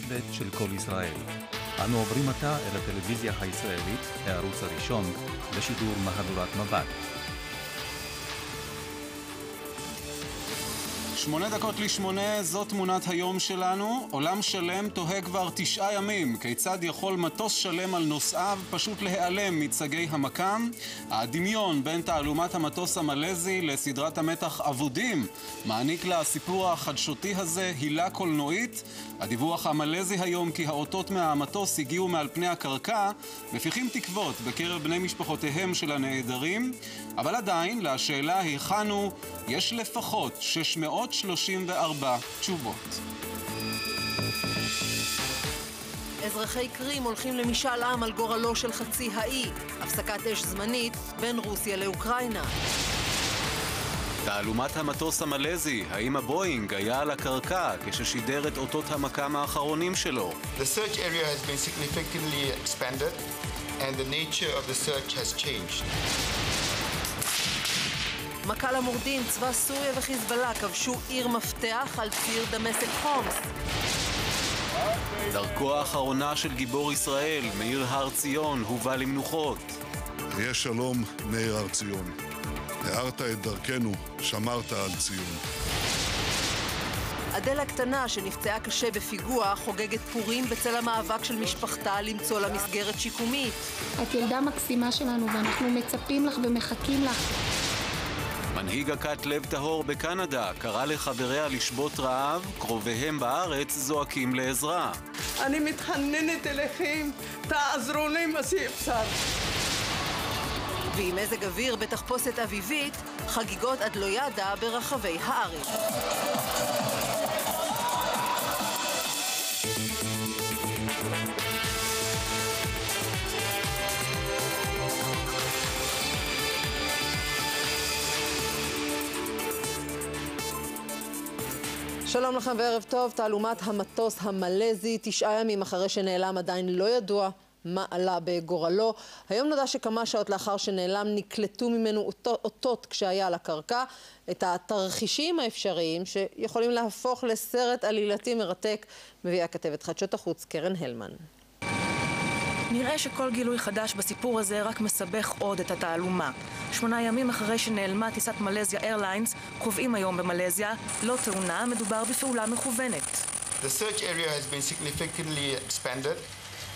ב' של כל ישראל. אנו עוברים עתה אל הטלוויזיה הישראלית, הערוץ הראשון, לשידור מהדורת מבט. שמונה דקות לשמונה, זו תמונת היום שלנו. עולם שלם תוהה כבר תשעה ימים כיצד יכול מטוס שלם על נוסעיו פשוט להיעלם מצגי המקם. הדמיון בין תעלומת המטוס המלזי לסדרת המתח אבודים מעניק לסיפור החדשותי הזה הילה קולנועית. הדיווח המלזי היום כי האותות מהמטוס הגיעו מעל פני הקרקע מפיחים תקוות בקרב בני משפחותיהם של הנעדרים, אבל עדיין, לשאלה היכן הוא, יש לפחות 634 תשובות. אזרחי קרים הולכים למשאל עם על גורלו של חצי האי, הפסקת אש זמנית בין רוסיה לאוקראינה. תעלומת המטוס המלזי, האם הבואינג היה על הקרקע כששידר את אותות המקם האחרונים שלו? The search area has been significantly expanded and the nature of the search has changed. מכה למורדים, צבא סוריה וחיזבאללה כבשו עיר מפתח על ציר דמשק חומס. דרכו האחרונה של גיבור ישראל, מאיר הר ציון, הובא למנוחות. יהיה שלום, מאיר הר ציון. הארת את דרכנו, שמרת על ציון. אדל הקטנה, שנפצעה קשה בפיגוע, חוגגת פורים בצל המאבק של משפחתה למצוא לה מסגרת שיקומית. את ילדה מקסימה שלנו ואנחנו מצפים לך ומחכים לך. מנהיג הכת לב טהור בקנדה קרא לחבריה לשבות רעב, קרוביהם בארץ זועקים לעזרה. אני מתחננת אליכם, תעזרו לי מה שאפשר. ועם מזג אוויר בתחפושת אביבית, חגיגות עד לא ידע ברחבי הארץ. שלום לכם וערב טוב, תעלומת המטוס המלזי, תשעה ימים אחרי שנעלם עדיין לא ידוע מה עלה בגורלו. היום נודע שכמה שעות לאחר שנעלם נקלטו ממנו אותות כשהיה על הקרקע. את התרחישים האפשריים שיכולים להפוך לסרט עלילתי מרתק מביאה כתבת חדשות החוץ קרן הלמן. נראה שכל גילוי חדש בסיפור הזה רק מסבך עוד את התעלומה. שמונה ימים אחרי שנעלמה טיסת מלזיה איירליינס, קובעים היום במלזיה, לא תאונה, מדובר בפעולה מכוונת. The search area has been significantly expanded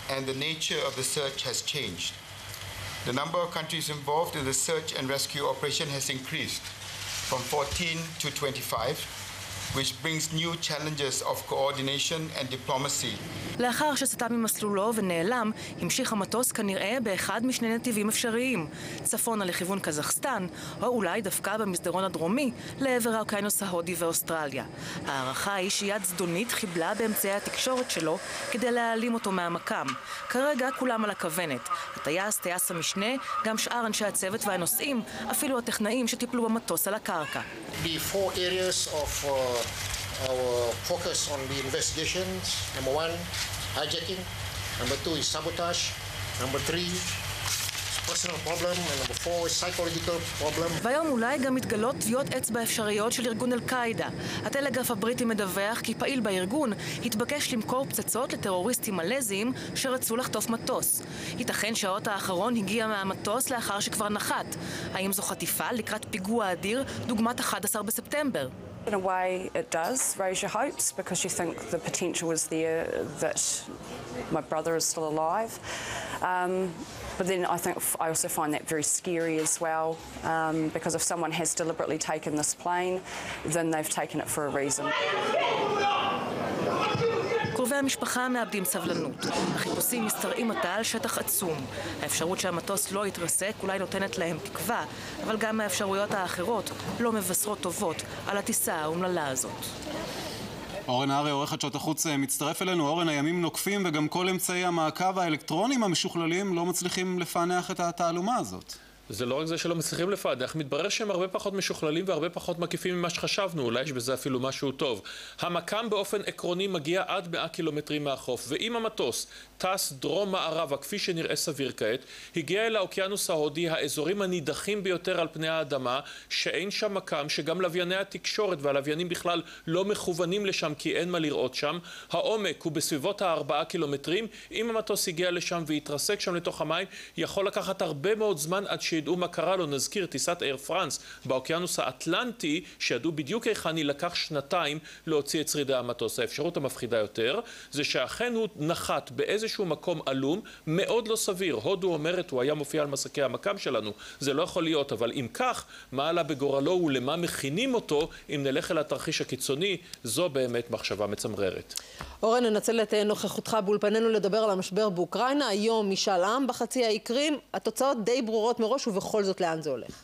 and the nature of the search has changed. The number of countries involved in the search and rescue operation has increased from 14 to 25. Which brings new challenges of coordination and diplomacy. לאחר שסטה ממסלולו ונעלם, המשיך המטוס כנראה באחד משני נתיבים אפשריים, צפונה לכיוון קזחסטן, או אולי דווקא במסדרון הדרומי, לעבר האוקיינוס ההודי ואוסטרליה. ההערכה היא שיד זדונית חיבלה באמצעי התקשורת שלו כדי להעלים אותו מהמקם. כרגע כולם על הכוונת. הטייס, טייס המשנה, גם שאר אנשי הצוות והנוסעים, אפילו הטכנאים שטיפלו במטוס על הקרקע. The four areas of uh, our focus on the investigations. Number one, hijacking. Number two is sabotage. Number three. והיום אולי גם מתגלות טביעות אצבע אפשריות של ארגון אל-קאעידה. הטלגרף הבריטי מדווח כי פעיל בארגון התבקש למכור פצצות לטרוריסטים מלזיים שרצו לחטוף מטוס. ייתכן שהאות האחרון הגיע מהמטוס לאחר שכבר נחת. האם זו חטיפה לקראת פיגוע אדיר דוגמת 11 בספטמבר? In a way, it does raise your hopes because you think the potential is there that my brother is still alive. Um, but then I think I also find that very scary as well um, because if someone has deliberately taken this plane, then they've taken it for a reason. קרובי המשפחה מאבדים סבלנות. החיפושים משתרעים עתה על שטח עצום. האפשרות שהמטוס לא יתרסק אולי נותנת להם תקווה, אבל גם האפשרויות האחרות לא מבשרות טובות על הטיסה האומללה הזאת. אורן הארי, עורכת שעות החוץ, מצטרף אלינו. אורן, הימים נוקפים וגם כל אמצעי המעקב האלקטרונים המשוכללים לא מצליחים לפענח את התעלומה הזאת. זה לא רק זה שלא מצליחים לפענח, מתברר שהם הרבה פחות משוכללים והרבה פחות מקיפים ממה שחשבנו, אולי יש בזה אפילו משהו טוב. המקם באופן עקרוני מגיע עד 100 קילומטרים מהחוף, ואם המטוס טס דרום-מערבה, כפי שנראה סביר כעת, הגיע אל האוקיינוס ההודי, האזורים הנידחים ביותר על פני האדמה, שאין שם מקם, שגם לווייני התקשורת והלוויינים בכלל לא מכוונים לשם כי אין מה לראות שם. העומק הוא בסביבות הארבעה קילומטרים. אם המטוס הגיע לשם והתרסק שם לתוך המים, יכול לקחת הרבה מאוד זמן עד שידעו מה קרה לו. נזכיר, טיסת אייר פרנס באוקיינוס האטלנטי, שידעו בדיוק היכן היא, לקח שנתיים להוציא את שרידי המטוס. האפשרות המפחידה יותר, זה שאכן הוא נחת באיזשהו מקום עלום, מאוד לא סביר. הודו אומרת, הוא היה מופיע על מסקי המקם שלנו, זה לא יכול להיות, אבל אם כך, מה עלה בגורלו ולמה מכינים אותו, אם נלך אל התרחיש הקיצוני, זו באמת מחשבה מצמררת. אורן, ננצל את נוכחותך באולפנינו לדבר על המשבר באוקראינה. היום משאל עם בחצי האי קרים, התוצאות די ברורות מראש, ובכל זאת לאן זה הולך?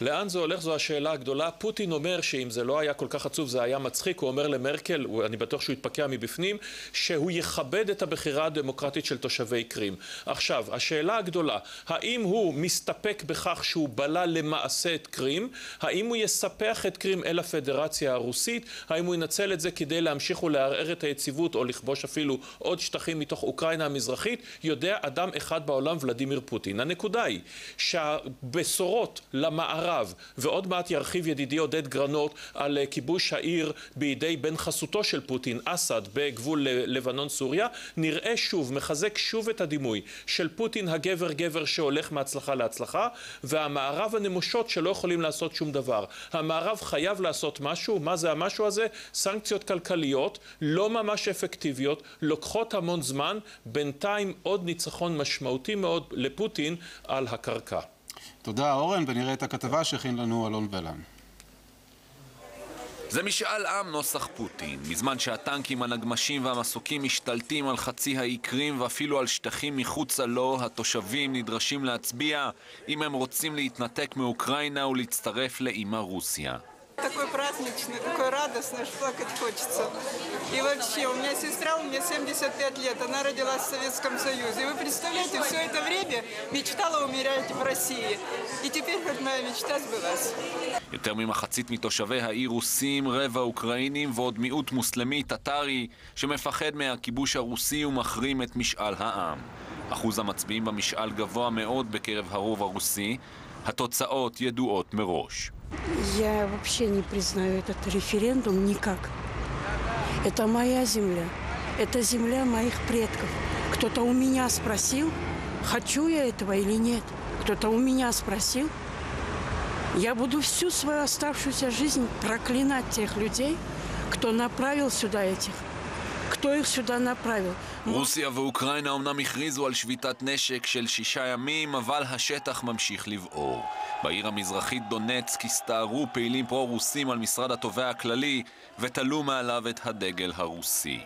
לאן זה הולך זו השאלה הגדולה. פוטין אומר שאם זה לא היה כל כך עצוב זה היה מצחיק, הוא אומר למרקל, אני בטוח שהוא יתפקע מבפנים, שהוא יכבד את הבחירה הדמוקרטית של תושבי קרים. עכשיו, השאלה הגדולה, האם הוא מסתפק בכך שהוא בלע למעשה את קרים? האם הוא יספח את קרים אל הפדרציה הרוסית? האם הוא ינצל את זה כדי להמשיך ולערער את היציבות או לכבוש אפילו עוד שטחים מתוך אוקראינה המזרחית? יודע אדם אחד בעולם, ולדימיר פוטין. הנקודה היא שהבשורות למערב מערב, ועוד מעט ירחיב ידידי עודד גרנות על אה, כיבוש העיר בידי בן חסותו של פוטין, אסד, בגבול לבנון-סוריה, נראה שוב, מחזק שוב את הדימוי של פוטין הגבר גבר שהולך מהצלחה להצלחה, והמערב הנמושות שלא יכולים לעשות שום דבר. המערב חייב לעשות משהו, מה זה המשהו הזה? סנקציות כלכליות, לא ממש אפקטיביות, לוקחות המון זמן, בינתיים עוד ניצחון משמעותי מאוד לפוטין על הקרקע. תודה אורן, ונראה את הכתבה שהכין לנו אלון ולן. זה משאל עם נוסח פוטין. בזמן שהטנקים, הנגמשים והמסוקים משתלטים על חצי האי קרים ואפילו על שטחים מחוצה לו, התושבים נדרשים להצביע אם הם רוצים להתנתק מאוקראינה ולהצטרף לאימה רוסיה. такой праздничный, такой радостный, аж плакать хочется. И вообще, у меня сестра, у меня 75 лет, она родилась в Советском Союзе. И вы представляете, все это время мечтала умереть в России. И теперь хоть моя мечта сбылась. יותר ממחצית מתושבי העיר רוסים, רבע אוקראינים ועוד מיעוט מוסלמי טטרי שמפחד מהכיבוש הרוסי ומחרים את משאל העם. אחוז המצביעים במשאל גבוה מאוד בקרב הרוב הרוסי, התוצאות ידועות מראש. Я вообще не признаю этот референдум никак. Это моя земля. Это земля моих предков. Кто-то у меня спросил, хочу я этого или нет. Кто-то у меня спросил. Я буду всю свою оставшуюся жизнь проклинать тех людей, кто направил сюда этих. Кто их сюда направил? רוסיה ואוקראינה אומנם הכריזו על שביתת נשק של שישה ימים, אבל השטח ממשיך לבעור. בעיר המזרחית דונצק הסתערו פעילים פרו-רוסים על משרד התובע הכללי ותלו מעליו את הדגל הרוסי.